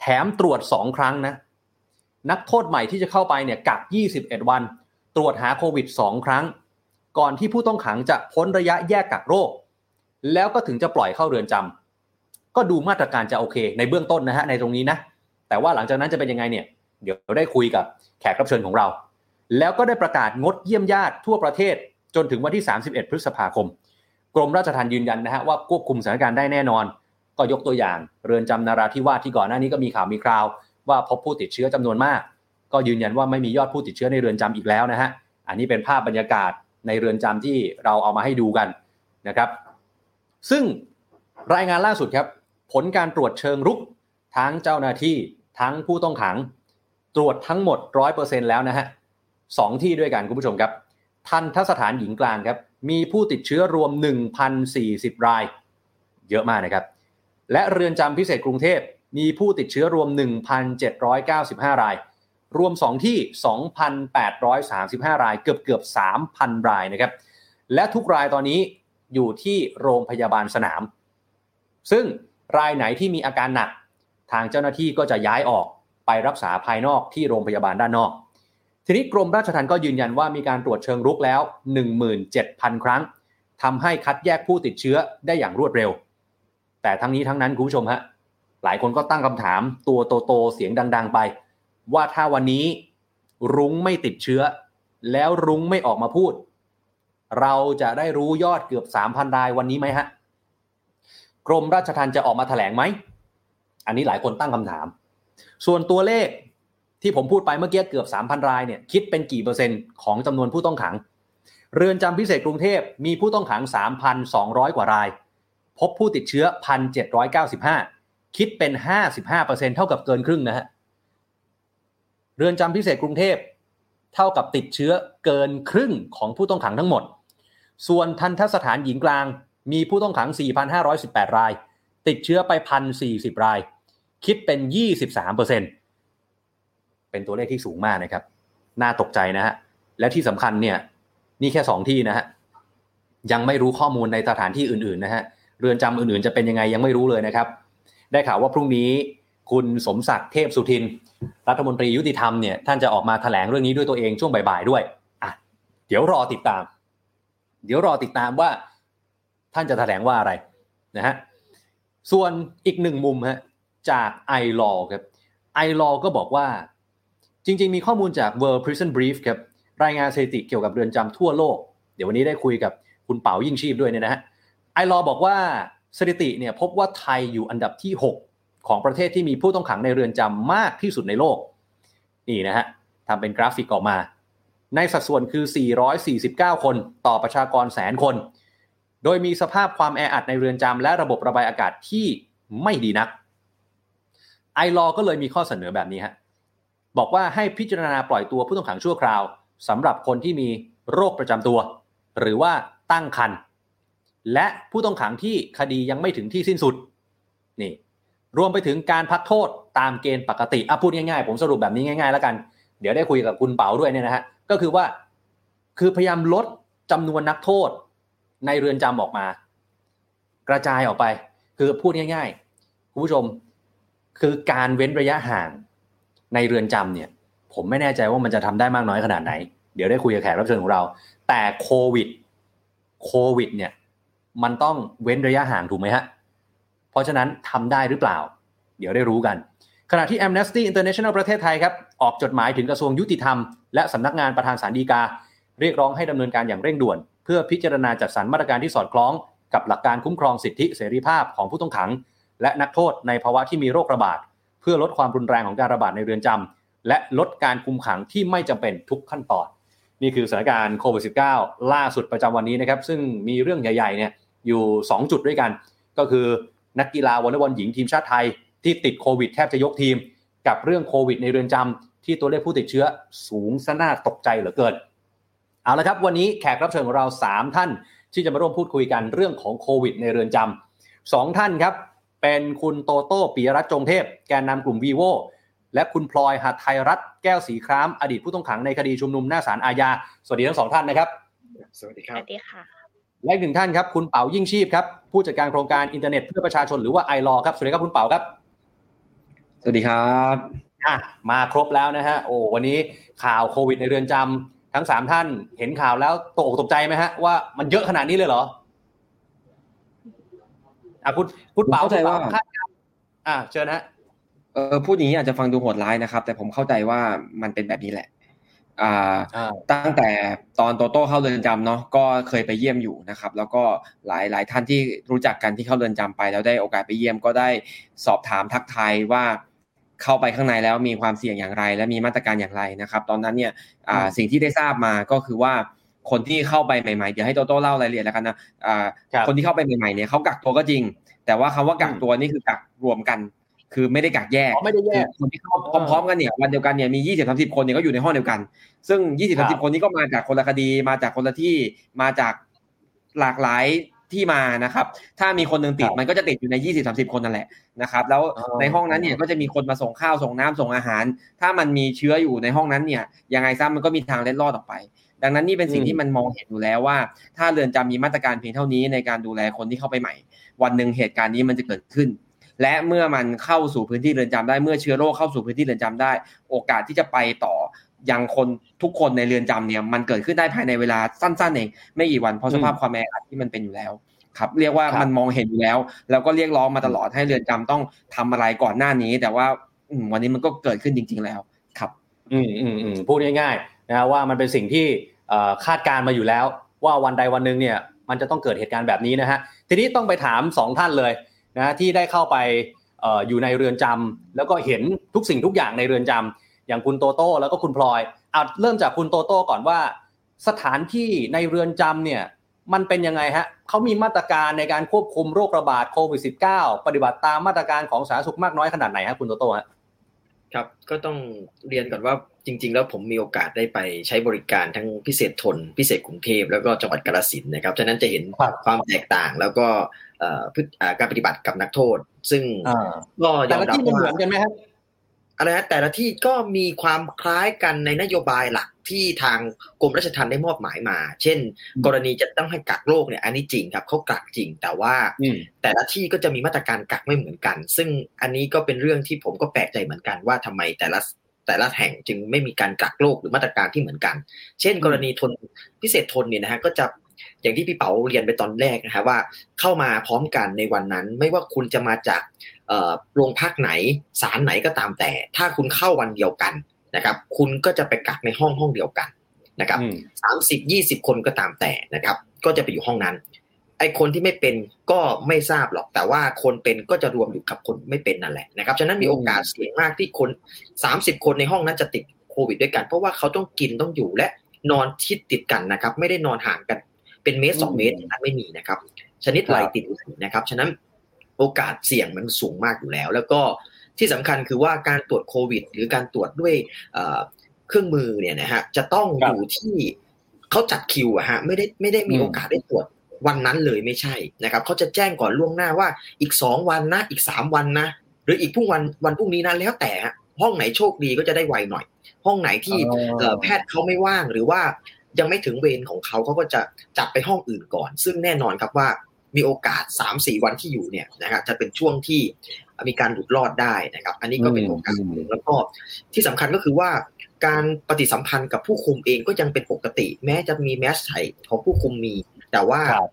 แถมตรวจ 2 ครั้งนะ นักโทษใหม่ที่จะเข้าไปเนี่ยกัก 21 วัน ตรวจหาโควิด 2 ครั้ง ก่อนที่ผู้ต้องขังจะพ้นระยะแยกกักโรค แล้วก็ถึงจะปล่อยเข้าเรือนจำก็ดูมาตรการจะโอเค ในเบื้องต้นนะฮะในตรงนี้นะ แต่ว่าหลังจากนั้นจะเป็นยังไงเนี่ย เดี๋ยวได้คุยกับแขกรับเชิญของเรา แล้วก็ได้ประกาศงดเยี่ยมญาติทั่วประเทศจนถึงวันที่ 31 พฤษภาคม กรมราชทัณฑ์ยืนยันนะฮะว่าควบคุมสถานการณ์ได้แน่นอน ก็ยกตัวอย่างเรือนจำนาราธิวาสที่ก่อนหน้านี้ก็มีข่าวมีคราว ว่าพบผู้ติดเชื้อจำนวนมาก ก็ยืนยันว่าไม่มียอดผู้ติดเชื้อในเรือนจำอีกแล้วนะฮะอันนี้เป็นภาพบรรยากาศในเรือนจำที่เราเอามาให้ดูกันนะครับ ซึ่งรายงานล่าสุดครับ ผลการตรวจเชิงรุกทั้งเจ้าหน้าที่ทั้งผู้ต้องขัง ตรวจทั้งหมด 100%แล้วนะฮะสองที่ด้วยกันคุณผู้ชมครับ ทันทสถานหญิงกลางครับ มีผู้ติดเชื้อรวม 1,040 ราย เยอะมากนะครับ และเรือนจำพิเศษกรุงเทพ มีผู้ติดเชื้อรวม 1,795 ราย รวม 2 ที่ 2,835 ราย เกือบเกือบ 3,000 รายนะครับ และทุกรายตอนนี้อยู่ที่โรงพยาบาลสนาม ซึ่งรายไหนที่มีอาการหนัก ทางเจ้าหน้าที่ก็จะย้ายออกไปรักษาภายนอกที่โรงพยาบาลด้านนอก ทีนี้กรมราชทัณฑ์ก็ยืนยันว่ามีการตรวจเชิงรุกแล้ว 17,000 ครั้งทำให้คัดแยกผู้ติดเชื้อได้อย่างรวดเร็ว แต่ทั้งนี้ทั้งนั้นคุณผู้ชมฮะ หลายคนก็ตั้งคำถามตัวโตๆเสียงดัง ๆ ไป ว่าถ้าวันนี้รุ้งไม่ติดเชื้อ แล้วรุ้งไม่ออกมาพูด เราจะได้รู้ยอดเกือบ 3,000 รายวันนี้ไหมฮะกรมราชทัณฑ์จะออกมาแถลงไหม อันนี้หลายคนตั้งคำถาม ส่วนตัวเลขที่ผมพูดไปเมื่อกี้เกือบ 3,000 รายเนี่ยคิดเป็นกี่เปอร์เซ็นต์ของจำนวนผู้ต้องขัง เรือนจำพิเศษกรุงเทพมีผู้ต้องขัง 3,200 กว่าราย พบผู้ติดเชื้อ 1,795 คิดเป็น 55%เท่ากับเกินครึ่งนะฮะ เรือนจำพิเศษกรุงเทพเท่ากับติดเชื้อเกินครึ่งของผู้ต้องขังทั้งหมด ส่วนทันทสถานหญิงกลางมีผู้ต้องขัง 4,518 ราย ติดเชื้อไป 1,040 ราย คิดเป็น 23%เป็นตัวเลขที่สูงมากนะครับ น่าตกใจนะฮะ และที่สำคัญเนี่ยนี่แค่ 2 ที่นะฮะ ยังไม่รู้ข้อมูลในสถานที่อื่นๆนะฮะ เรือนจำอื่นๆจะเป็นยังไงยังไม่รู้เลยนะครับ ได้ข่าวว่าพรุ่งนี้คุณสมศักดิ์เทพสุทิน รัฐมนตรียุติธรรมเนี่ยท่านจะออกมาแถลงเรื่องนี้ด้วยตัวเองช่วงบ่ายๆด้วยอะเดี๋ยวรอติดตาม เดี๋ยวรอติดตามว่า ท่านจะแถลงว่าอะไรนะฮะส่วนอีกหนึ่งมุมฮะจากไอรอครับไอรอก็บอกว่า จริง ๆ มีข้อมูลจาก World Prison Brief ครับรายงานสถิติเกี่ยวกับเรือนจำทั่วโลก เดี๋ยววันนี้ได้คุยกับคุณเป๋ายิ่งชีพด้วยเนี่ยนะฮะไอรอบอกว่า สถิติเนี่ยพบว่าไทยอยู่อันดับที่ 6 ของประเทศที่มีผู้ต้องขังในเรือนจำมากที่สุดในโลก นี่นะฮะทำเป็นกราฟิกออกมา ในสัดส่วนคือ 449 คนต่อประชากรแสนคน โดยมีสภาพความแออัดในเรือนจำและระบบระบายอากาศที่ไม่ดีนัก ไอรอก็เลยมีข้อเสนอแบบนี้ฮะบอกว่าให้พิจารณาปล่อยตัวผู้ต้องขังชั่วคราวสำหรับคนที่มีโรคประจำตัว หรือว่าตั้งครรภ์ และผู้ต้องขังที่คดียังไม่ถึงที่สิ้นสุดนี่รวมไปถึงการพักโทษตามเกณฑ์ปกติอะพูดง่ายๆ ผมสรุปแบบนี้ง่าย ๆ แล้วกัน เดี๋ยวได้คุยกับคุณเป๋าด้วยเนี่ยนะฮะก็คือว่าคือพยายามลดจำนวนนักโทษในเรือนจำออกมา กระจายออกไป คือพูดง่ายๆคุณผู้ชม คือการเว้นระยะห่างในเรือนจำเนี่ย ผมไม่แน่ใจว่ามันจะทำได้มากน้อยขนาดไหน เดี๋ยวได้คุยกับแขกรับเชิญของเรา แต่โควิดโควิดเนี่ย มันต้องเว้นระยะห่างถูกไหมฮะ เพราะฉะนั้นทำได้หรือเปล่า เดี๋ยวได้รู้กัน ขณะที่ Amnesty International ประเทศไทยครับ ออกจดหมายถึงกระทรวงยุติธรรม และสำนักงานประธานสารดีกา เรียกร้องให้ดำเนินการอย่างเร่งด่วน เพื่อพิจารณาจัดสรรมาตรการที่สอดคล้อง กับหลักการคุ้มครองสิทธิเสรีภาพของผู้ต้องขัง และนักโทษในภาวะที่มีโรคระบาดเพื่อลดความรุนแรงของการระบาดในเรือนจำและลดการคุมขังที่ไม่จำเป็นทุกขั้นตอนนี่คือสถานการณ์โควิด -19 ล่าสุดประจำวันนี้นะครับ ซึ่งมีเรื่องใหญ่ๆเนี่ย อยู่ 2 จุดด้วยกัน ก็คือนักกีฬาวอลเลย์บอลหญิงทีมชาติไทยที่ติดโควิดแทบจะยกทีม กับเรื่องโควิดในเรือนจำที่ตัวเลขผู้ติดเชื้อสูงซะน่าตกใจเหลือเกินเอาละครับวันนี้แขกรับเชิญของเรา 3 ท่านที่จะมาร่วมพูดคุยกันเรื่องของโควิดในเรือนจำสองท่านครับ เป็นคุณโตโต้ปิยรัตน์จงเทพ แกนนำกลุ่มวีโวและคุณพลอยหัตไทยรัตน์แก้วสีคราม อดีตผู้ต้องขังในคดีชุมนุมหน้าศาลอาญาสวัสดีทั้งสองท่านนะครับ สวัสดีครับสวัสดีค่ะ และอีกหนึ่งท่านครับคุณเป๋ายิ่งชีพครับผู้จัดการโครงการอินเทอร์เน็ตเพื่อประชาชนหรือว่า iLaw ครับสวัสดีครับคุณเป๋าครับ สวัสดีครับอะมาครบแล้วนะฮะโอ้วันนี้ข่าวโควิดในเรือนจำทั้งสามท่านเห็นข่าวแล้วตกอกตกใจไหมฮะว่ามันเยอะขนาดนี้เลยเหรออะคุณคุณเป๋าผมเข้าใจว่าคุณป๋คดการณ์อะเชิญนะฮะเออพูดอย่างนี้อาจจะฟังดูโหดร้ายนะครับ แต่ผมเข้าใจว่ามันเป็นแบบนี้แหละอ่าอ่า ตั้งแต่ตอนโตโต้เข้าเรือนจำเนาะก็เคยไปเยี่ยมอยู่นะครับ แล้วก็หลายหลายท่านที่รู้จักกันที่เข้าเรือนจำไป แล้วได้โอกาสไปเยี่ยมก็ได้สอบถามทักทายว่าเข้าไปข้างในแล้วมีความเสี่ยงอย่างไร และมีมาตรการอย่างไรนะครับ ตอนนั้นเนี่ยอ่าสิ่งที่ได้ทราบมาก็คือว่าคนที่เข้าไปใหม่ๆ เดี๋ยวให้โตโต้เล่ารายละเอียดแล้วกันนะอ่าครับคนที่เข้าไปใหม่ๆเนี่ยเขากักตัวก็จริง แต่ว่าคำว่ากักตัวนี่คือกักรวมกัน คือไม่ได้กักแยกอ๋อไม่ได้แยกคนที่เข้าพร้อมๆกันเนี่ยวันเดียวกันเนี่ยมียี่สิบสามสิบคนเนี่ยก็อยู่ในห้องเดียวกัน ซึ่งยี่สิบครัสามสิบบคนนี้ก็มาจากคนละคดี มาจากคนละที่มาจากหลากหลายที่มานะครับ ถ้ามีคนหนึ่งติดครับมันก็จะติดอยู่ในยี่สิบสามสิบคนนั่นแหละนะครับ แล้วอ๋อในห้องนั้นเนี่ยก็จะมีคนมาส่งข้าวส่งน้ำส่งอาหาร ถ้ามันมีเชื้ออยู่ในห้องนั้นเนี่ยยังไงซะมันก็มีทางเล็ดรอดออกไป ดังนั้นนี่เป็นสิ่งอืมที่มันมองเห็นอยู่แล้วว่า ถ้าเรือนจำมีมาตรการเพียงเท่านี้ในการดูแลคนที่เข้าไปใหม่ วันหนึ่งเหตุการณ์นี้มันจะเกิดขึ้น และเมื่อมันเข้าสู่พื้นที่เรือนจำได้เมื่อเชื้อโรคเข้าสู่พื้นที่เรือนจำได้ โอกาสที่จะไปต่อยังคนทุกคนในเรือนจำเนี่ยมันเกิดขึ้นได้ภายในเวลาสั้นๆเองไม่กี่วันเพราะสภาพความแออัดที่มันเป็นอยู่แล้วครับเรียกว่ามันมองเห็นอยู่แล้ว แล้วก็เรียกร้องมาตลอดให้เรือนจำต้องทำอะไรก่อนหน้านี้ แต่ว่าวันนี้มันก็เกิดขึ้นจริง ๆแล้วครับ อืมอืมอืมพูดง่ายๆนะว่ามันเป็นสิ่งที่คาดการมาอยู่แล้ว ว่าวันใดวันหนึ่งเนี่ยมันจะต้องเกิดเหตุการณ์แบบนี้นะฮะทีนี้ต้องไปถามสองท่านเลย นะที่ได้เข้าไปออยู่ในเรือนจำแล้วก็เห็นทุกสิ่งทุกอย่างในเรือนจำอย่างคุณโตโต้แล้วก็คุณพลอยเอาเริ่มจากคุณโตโต้ก่อนว่า สถานที่ในเรือนจำเนี่ยมันเป็นยังไงฮะเขามีมาตรการในการควบคุมโรคระบาดโควิด -19 ปฏิบัติตามมาตรการของสาธารณสุขมากน้อยขนาดไหนฮะคุณโตโต้ฮะ ครับก็ต้องเรียนก่อนว่าจริง ๆ แล้วผมมีโอกาสได้ไปใช้บริการทั้งพิเศษทน พิเศษกรุงเทพแล้วก็จังหวัดกาฬสินธุ์นะครับฉะนั้นจะเห็นครับความแตกต่างแล้วก็เอ่อพฤติอ่าการปฏิบัติกับนักโทษ ซึ่งอ่าก็ยแต่อมละรับที่มันเหมืว่าอนกันไหมครับอะไรนะแต่ละที่ก็มีความคล้ายกันในนโยบายหลัก ที่ทางกรมราชทัณฑ์ได้มอบหมายมา เช่นอืมกรณีจะต้องให้กักโรคเนี่ย อันนี้จริงครับเขากักจริง แต่ว่าอืมแต่ละที่ก็จะมีมาตรการกักไม่เหมือนกัน ซึ่งอันนี้ก็เป็นเรื่องที่ผมก็แปลกใจเหมือนกันว่าทำไมแต่ละแต่ละแห่งจึงไม่มีการกักโรคหรือมาตรการที่เหมือนกัน เช่น กรณีทนพิเศษทนเนี่ยนะฮะก็จะอย่างที่พี่เป๋าเรียนไปตอนแรกนะฮะว่าเข้ามาพร้อมกันในวันนั้น ไม่ว่าคุณจะมาจากเอ่อโรงพักไหนศาลไหนก็ตามแต่ ถ้าคุณเข้าวันเดียวกัน นะครับ คุณก็จะไปกักในห้องห้องเดียวกันนะครับอืมสามสิบยี่สิบคนก็ตามแต่นะครับ ก็จะไปอยู่ห้องนั้น ไอ้คนที่ไม่เป็นก็ไม่ทราบหรอก แต่ว่าคนเป็นก็จะรวมอยู่กับคนไม่เป็นนั่นแหละนะครับ ฉะนั้นมีโอกาสเสี่ยงมากที่คนสามสิบคนในห้องนั้นจะติดโควิดด้วยกัน เพราะว่าเขาต้องกินต้องอยู่และนอนชิดติดกันนะครับ ไม่ได้นอนห่างกันเป็นเมตรสองเมตรนั้นไม่มีนะครับ ชนิดไหลติดไหลนะครับ ฉะนั้นโอกาสเสี่ยงมันสูงมากอยู่แล้ว แล้วก็ ที่สำคัญคือว่าการตรวจโควิด หรือการตรวจด้วยเอ่อเครื่องมือเนี่ยนะฮะจะต้องครับอยู่ที่เขาจัดคิวอะฮะไม่ได้ไม่ได้มีอืมโอกาสได้ตรวจวันนั้นเลยไม่ใช่นะครับเขาจะแจ้งก่อนล่วงหน้าว่าอีกสองวันนะอีกสามวันนะหรืออีกพรุ่งวันวันพรุ่งนี้นะแล้วแต่ฮะห้องไหนโชคดีก็จะได้ไวหน่อย ห้องไหนที่เอ่อแพทย์เขาไม่ว่างหรือว่ายังไม่ถึงเวรของเขาเขาก็จะจัดไปห้องอื่นก่อน ซึ่งแน่นอนครับว่ามีโอกาสสามสี่วันที่อยู่เนี่ยนะครับจะเป็นช่วงที่ มีการหลุดรอดได้นะครับ อันนี้ก็เป็นโอกาสหนึ่งแล้วก็ที่สำคัญก็คือว่าการปฏิสัมพันธ์กับผู้คุมเองก็ยังเป็นปกติ แม้จะมีแมสก์ใส่ของผู้คุมมี แต่ว่าครับ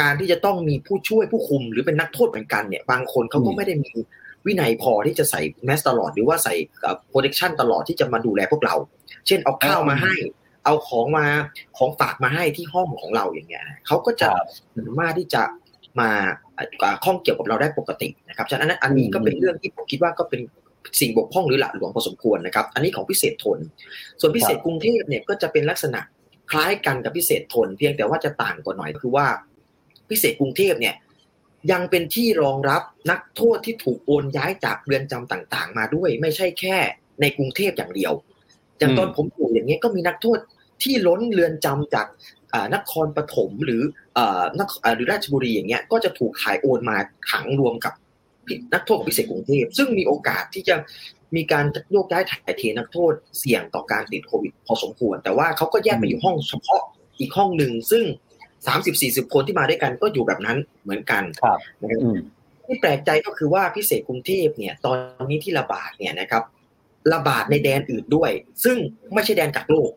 การที่จะต้องมีผู้ช่วยผู้คุมหรือเป็นนักโทษเหมือนกันเนี่ย บางคนเขาก็อืมไม่ได้มีวินัยพอที่จะใส่แมสก์ตลอดหรือว่าใส่ protection ตลอดที่จะมาดูแลพวกเรา เช่นเอาข้าวมาให้ เอาของมาของฝากมาให้ที่ห้องของเราอย่างเงี้ยนะเขาก็จะครับสามารถที่จะมาเอ่อ ข้องเกี่ยวกับเราได้ปกตินะครับฉะนั้นอันนี้ก็เป็นเรื่องที่ผมคิดว่าก็เป็นสิ่งบกพร่องหรือหละหลวมพอสมควรนะครับ อันนี้ของพิเศษทน ส่วนพิเศษกรุงเทพเนี่ยก็จะเป็นลักษณะคล้ายกันกับพิเศษทน เพียงแต่ว่าจะต่างกว่าหน่อยคือว่าพิเศษกรุงเทพเนี่ยยังเป็นที่รองรับนักโทษที่ถูกโอนย้ายจากเรือนจำต่างๆ มาด้วย ไม่ใช่แค่ในกรุงเทพอย่างเดียว อย่างตอนอืมผมอยู่อย่างเงี้ยก็มีนักโทษที่ล้นเรือนจำจากอ่านครปฐมหรืออ่า นคอ่าหรือราชบุรีอย่างเงี้ยก็จะถูกขายโอนมาขังรวมกับนักโทษของพิเศษกรุงเทพซึ่งมีโอกาสที่จะมีการโยกย้ายถ่ายเทนักโทษเสี่ยงต่อการติดโควิดพอสมควร แต่ว่าเขาก็แยกไปอยู่ห้องเฉพาะอีกห้องหนึ่งซึ่งสามสิบสี่สิบคนที่มาด้วยกันก็อยู่แบบนั้นเหมือนกันครับนะครับอืมที่แปลกใจก็คือว่าพิเศษกรุงเทพเนี่ย ตอนนี้ที่ระบาดเนี่ยนะครับ ระบาดในแดนอื่นด้วย ซึ่งไม่ใช่แดนกักโรค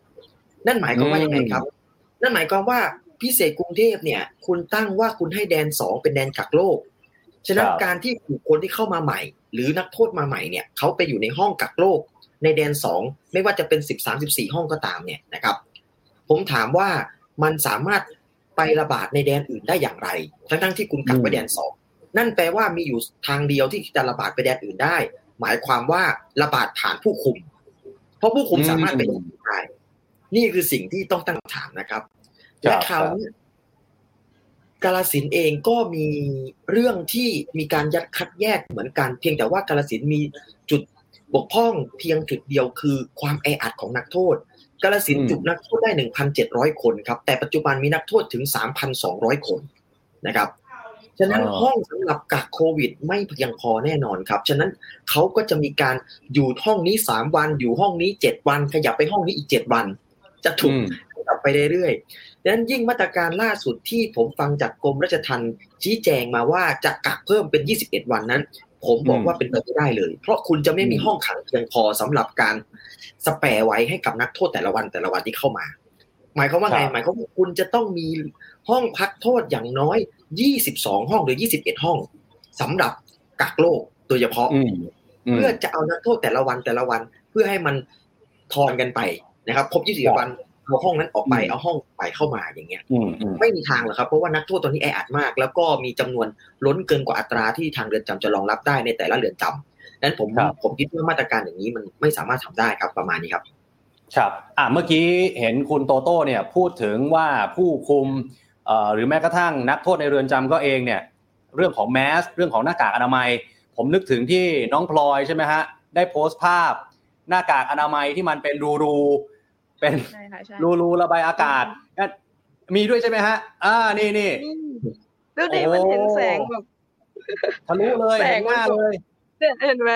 นั่นหมายความว่ายังไงครับ นั่นหมายความว่า พิเศษกรุงเทพเนี่ย คุณตั้งว่าคุณให้แดนสองเป็นแดนกักโรคฉะนั้นครับการที่บุคคลที่เข้ามาใหม่ หรือนักโทษมาใหม่เนี่ยเขาไปอยู่ในห้องกักโรคในแดนสองไม่ว่าจะเป็นสิบสามสิบสี่ห้องก็ตามเนี่ยนะครับ ผมถามว่ามันสามารถไประบาดในแดนอื่นได้อย่างไร ทั้งๆที่คุณกักไว้แดนสองนั่นแปลว่ามีอยู่ทางเดียวที่จะระบาดไปแดนอื่นได้ หมายความว่าระบาดผ่านผู้คุม เพราะผู้คุมอืมสามารถไปแดนอื่นได้นี่คือสิ่งที่ต้องตั้งคำถามนะครับครับ และคราวนี้กาลสินเองก็มีเรื่องที่มีการยัดคัดแยกเหมือนกัน เพียงแต่ว่ากาลสินมีจุดบกพร่องเพียงจุดเดียวคือความแออัดของนักโทษกาลสินจุนักโทษได้1,700คนครับ แต่ปัจจุบันมีนักโทษถึง3,200คนนะครับ ฉะนั้นห้องสำหรับกักโควิดไม่เพียงพอแน่นอนครับ ฉะนั้นเขาก็จะมีการอยู่ห้องนี้3วัน อยู่ห้องนี้7วัน ขยับไปห้องนี้อีก7วัน จะถูก ขยับไปเรื่อยๆดังนั้นยิ่งมาตรการล่าสุดที่ผมฟังจากกรมราชทัณฑ์ชี้แจงมาว่าจะกักเพิ่มเป็น 21 วันนั้น ผมบอกว่าเป็นไปไม่ได้เลย เพราะคุณจะไม่มีห้องขังเพียงพอสำหรับการสแปรไว้ให้กับนักโทษแต่ละวันแต่ละวันที่เข้ามา หมายความว่าไงหมายความว่าคุณจะต้องมีห้องพักโทษอย่างน้อย 22 ห้องหรือ 21 ห้องสำหรับกักโรคโดยเฉพาะเพื่อจะเอานักโทษแต่ละวันแต่ละวัน เพื่อให้มันทอนกันไปนะครับ ครบ 24 วัน เอาห้องนั้นออกไปเอาห้องไปเข้ามาอย่างเงี้ยไม่มีทางหรอกครับเพราะว่านักโทษตอนนี้แออัดมาก แล้วก็มีจำนวนล้นเกินกว่าอัตราที่ทางเรือนจำจะรองรับได้ในแต่ละเรือนจำนั้นผมผมคิดว่ามาตรการอย่างนี้มันไม่สามารถทำได้ครับประมาณนี้ครับ ครับอ่าเมื่อกี้เห็นคุณโตโต้เนี่ยพูดถึงว่าผู้คุมหรือแม้กระทั่งนักโทษในเรือนจำก็เองเนี่ยเรื่องของแมสเรื่องของหน้ากากอนามัย ผมนึกถึงที่น้องพลอยใช่ไหมฮะได้โพสต์ภาพหน้ากากอนามัยที่มันเป็นรูรู เป็นรูรูระบายอากาศ มีด้วยใช่ไหมฮะ อ่านี่นี่ดูดิมันเห็นแสงแบบทะลุเลยแสงมากเลยเห็นไหม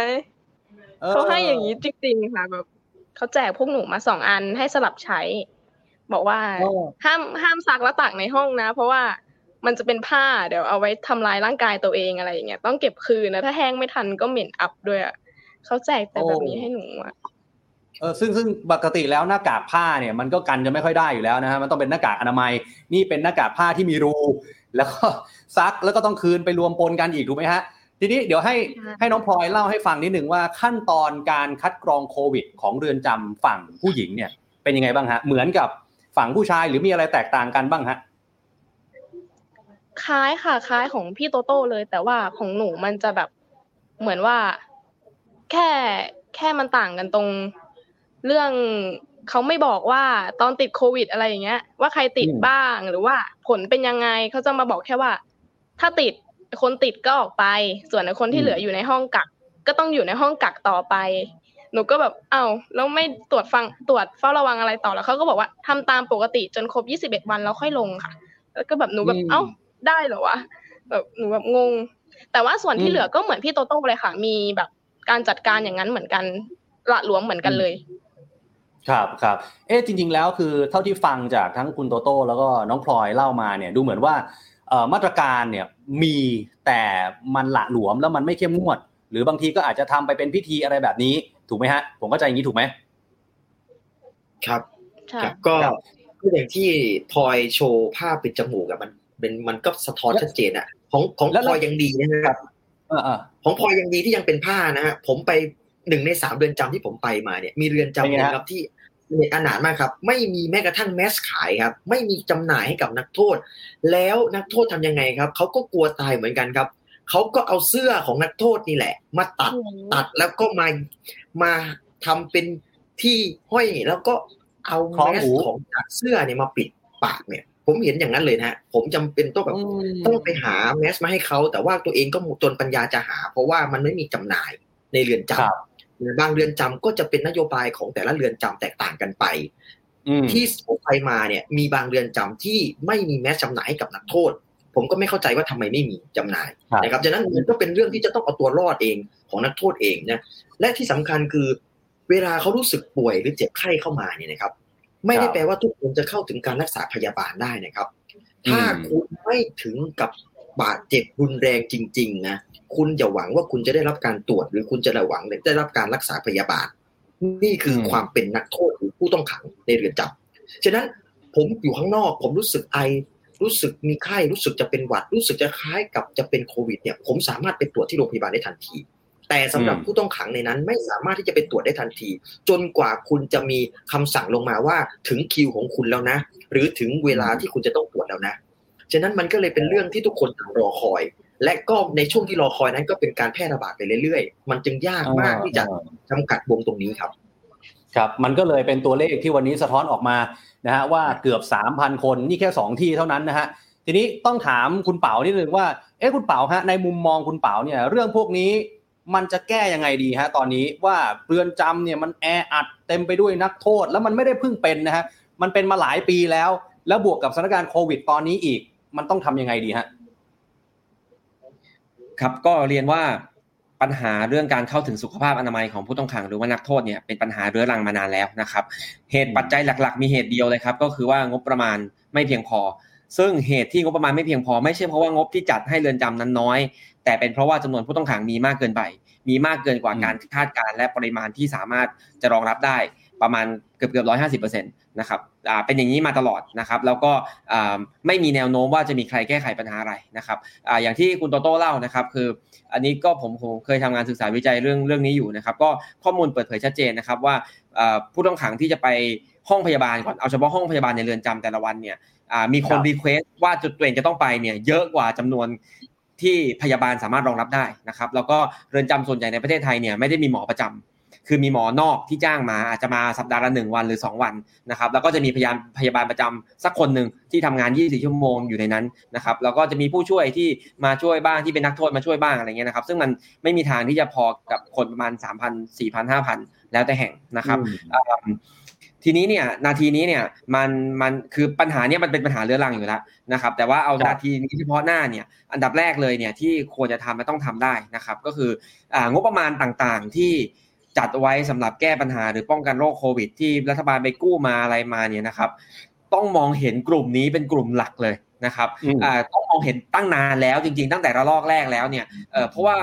เขาให้อย่างนี้จริงๆค่ะแบบเขาแจกพวกหนูมาสองอันให้สลับใช้ บอกว่าห้ามห้ามซักแล้วตากในห้องนะ เพราะว่ามันจะเป็นผ้าเดี๋ยวเอาไว้ทำลายร่างกายตัวเองอะไรอย่างเงี้ยต้องเก็บคืนนะถ้าแห้งไม่ทันก็เหม็นอับด้วยอะเขาแจกแต่แบบนี้ให้หนูอะ เออซึ่งซึ่งปกติแล้วหน้ากากผ้าเนี่ยมันก็กันจะไม่ค่อยได้อยู่แล้วนะฮะมันต้องเป็นหน้ากากอนามัย นี่เป็นหน้ากากผ้าที่มีรู แล้วก็ซักแล้วก็ต้องคืนไปรวมปนกันอีกถูกไหมฮะทีนี้เดี๋ยวให้ให้น้องพลอยเล่าให้ฟังนิดหนึ่งว่าขั้นตอนการคัดกรองโควิด ของเรือนจำฝั่งผู้หญิงเนี่ย เป็นยังไงบ้างฮะ เหมือนกับฝั่งผู้ชายหรือมีอะไรแตกต่างกันบ้างฮะคล้ายค่ะคล้ายของพี่โตโต้เลย แต่ว่าของหนูมันจะแบบเหมือนว่าแค่แค่มันต่างกันตรง เรื่องเขาไม่บอกว่าตอนติดโควิดอะไรอย่างเงี้ย ว่าใครติดบ้างหรือว่าผลเป็นยังไงเขาจะมาบอกแค่ว่า ถ้าติดคนติดก็ออกไป ส่วนคนที่เหลืออยู่ในห้องกัก ก็ต้องอยู่ในห้องกักต่อไป หนูก็แบบเอ้าแล้วไม่ตรวจฟังตรวจเฝ้าระวังอะไรต่อแล้วเขาก็บอกว่าทำตามปกติจนครบยี่สิบเอ็ดวันแล้วค่อยลงค่ะ แล้วก็แบบหนูแบบเอ้าได้เหรอวะแบบหนูแบบงง แต่ว่าส่วนที่เหลือก็เหมือนพี่โตโต้เลยค่ะ มีแบบการจัดการอย่างนั้นเหมือนกันละหลวมเหมือนกันเลย ครับครับเอ๊ะจริง ๆ แล้วคือเท่าที่ฟังจากทั้งคุณโตโต้แล้วก็น้องพลอยเล่ามาเนี่ยดูเหมือนว่ามาตรการเนี่ยมีแต่มันหละหลวมแล้วมันไม่เข้มงวด หรือบางทีก็อาจจะทำไปเป็นพิธีอะไรแบบนี้ถูกไหมฮะ ผมก็ใจอย่างนี้ถูกไหมครับครับก็ก็อย่างที่พลอยโชว์ภาพเป็นจมูกอะมันเป็นมันก็สะท้อนชัดเจนอะของของพลอยยังดีนะครับของพลอยยังดีที่ยังเป็นผ้านะฮะผมไปหนึ่งในสามเรือนจำที่ผมไปมาเนี่ย มีเรือนจำนะครับที่ เน็ตอนาถมากครับ ไม่มีแม้กระทั่งแมสขายครับ ไม่มีจำหน่ายให้กับนักโทษ แล้วนักโทษทำยังไงครับเขาก็กลัวตายเหมือนกันครับเขาก็เอาเสื้อของนักโทษนี่แหละ มาตัดตัดแล้วก็มามาทำเป็นที่ห้อยแล้วก็เอาแมสของจากเสื้อเนี่ยมาปิดปากเนี่ย ผมเห็นอย่างนั้นเลยนะผมจำเป็นต้องแบบต้องไปหาแมสมาให้เขาแต่ว่าตัวเองก็จนปัญญาจะหา เพราะว่ามันไม่มีจำหน่ายในเรือนจำ บางเรือนจำก็จะเป็นนโยบายของแต่ละเรือนจำแตกต่างกันไปที่ผมไปมาเนี่ยมีบางเรือนจำที่ไม่มีแม้จำหน่ายให้กับนักโทษ ผมก็ไม่เข้าใจว่าทำไมไม่มีจำหน่ายนะครับดังนั้นมันก็เป็นเรื่องที่จะต้องเอาตัวรอดเองของนักโทษเองนะและที่สำคัญคือ เวลาเขารู้สึกป่วยหรือเจ็บไข้เข้ามาเนี่ยนะครับ ไม่ได้แปลว่าทุกคนจะเข้าถึงการรักษาพยาบาลได้นะครับ ถ้าคุณไม่ถึงกับบาดเจ็บรุนแรงจริง ๆ นะ คุณอย่าหวังว่าคุณจะได้รับการตรวจ หรือคุณจะหวังได้รับการรักษาพยาบาล นี่คือความเป็นนักโทษหรือผู้ต้องขังในเรือนจำฉะนั้นผมอยู่ข้างนอก ผมรู้สึกไอรู้สึกมีไข้รู้สึกจะเป็นหวัด รู้สึกจะคล้ายกับจะเป็นโควิดเนี่ยผมสามารถไปตรวจที่โรงพยาบาลได้ทันที แต่สำหรับผู้ต้องขังในนั้นไม่สามารถที่จะไปตรวจได้ทันที จนกว่าคุณจะมีคำสั่งลงมาว่าถึงคิวของคุณแล้วนะ หรือถึงเวลาที่คุณจะต้องตรวจแล้วนะฉะนั้นมันก็เลยเป็นเรื่องที่ทุกคนต่างรอคอย และก็ในช่วงที่รอคอยนั้นก็เป็นการแพร่ระบาดไปเรื่อยๆ มันจึงยากมากที่จะจำกัดวงตรงนี้ครับ ครับ มันก็เลยเป็นตัวเลขที่วันนี้สะท้อนออกมานะฮะว่าเกือบสามพันคนนี่แค่สองที่เท่านั้นนะฮะทีนี้ต้องถามคุณเป๋านิดนึงว่าเอ๊ะคุณเป๋าฮะในมุมมองคุณเป๋าเนี่ย เรื่องพวกนี้มันจะแก้ยังไงดีฮะตอนนี้ว่าเรือนจำเนี่ยมันแออัดเต็มไปด้วยนักโทษ แล้วมันไม่ได้เพิ่งเป็นนะฮะมันเป็นมาหลายปีแล้ว แล้วบวกกับสถานการณ์โควิดตอนนี้อีก มันต้องทำยังไงดีฮะ ครับก็เรียนว่าปัญหาเรื่องการเข้าถึงสุขภาพอนามัยของผู้ต้องขังหรือว่านักโทษเนี่ยเป็นปัญหาเรื้อรังมานานแล้วนะครับ เหตุปัจจัยหลัก ๆ มีเหตุเดียวเลยครับ ก็คือว่างบประมาณไม่เพียงพอ ซึ่งเหตุที่งบประมาณไม่เพียงพอไม่ใช่เพราะว่างบที่จัดให้เรือนจำนั้นน้อย แต่เป็นเพราะว่าจำนวนผู้ต้องขังมีมากเกินไปมีมากเกินกว่าการคาดการและปริมาณที่สามารถจะรองรับได้ ประมาณเกือบเกือบร้อยห้าสิบเปอร์เซ็นต์นะครับเป็นอย่างนี้มาตลอดนะครับ แล้วก็ไม่มีแนวโน้มว่าจะมีใครแก้ไขปัญหาอะไรนะครับออย่างที่คุณโตโต้เล่านะครับคือ อันนี้ก็ผมผมเคยทำงานศึกษาวิจัยเรื่องเรื่องนี้อยู่นะครับ ก็ข้อมูลเปิดเผยชัดเจนนะครับว่าผู้ต้องขังที่จะไปห้องพยาบาลก่อนเอาเฉพาะห้องพยาบาลในเรือนจำแต่ละวันเนี่ยมีคนรีเควสว่าจุดตัวเองจะต้องไปเนี่ยเยอะกว่าจำนวนที่พยาบาลสามารถรองรับได้นะครับ แล้วก็เรือนจำส่วนใหญ่ในประเทศไทยเนี่ยไม่ได้มีหมอประจำ คือมีหมอนอกที่จ้างมาอาจจะมาสัปดาห์ละหนึ่งวันหรือ 2 วันนะครับแล้วก็จะมีพยาบาลพยาบาลประจำสักคนหนึ่งที่ทำงาน 24 ชั่วโมงอยู่ในนั้นนะครับแล้วก็จะมีผู้ช่วยที่มาช่วยบ้างที่เป็นนักโทษมาช่วยบ้างอะไรเงี้ยนะครับซึ่งมันไม่มีทางที่จะพอกับคนประมาณ 3,000 4,000 5,000 แล้วแต่แห่งนะครับทีนี้เนี่ยนาทีนี้เนี่ยมันมันคือปัญหาเนี้ยมันเป็นปัญหาเรื้อรังอยู่แล้วนะครับ แต่ว่าเอานาทีนี้เฉพาะหน้าเนี่ยอันดับแรกเลยเนี่ยที่ควรจะทำและต้องทำได้นะครับ ก็คืออ่างบประมาณต่างๆที่ จัดไว้สำหรับแก้ปัญหาหรือป้องกันโรคโควิด ที่รัฐบาลไปกู้มาอะไรมาเนี่ยนะครับ ต้องมองเห็นกลุ่มนี้เป็นกลุ่มหลักเลยนะครับต้องมองเห็นตั้งนานแล้วจริง ๆ ตั้งแต่ระลอกแรกแล้วเนี่ยเพราะว่า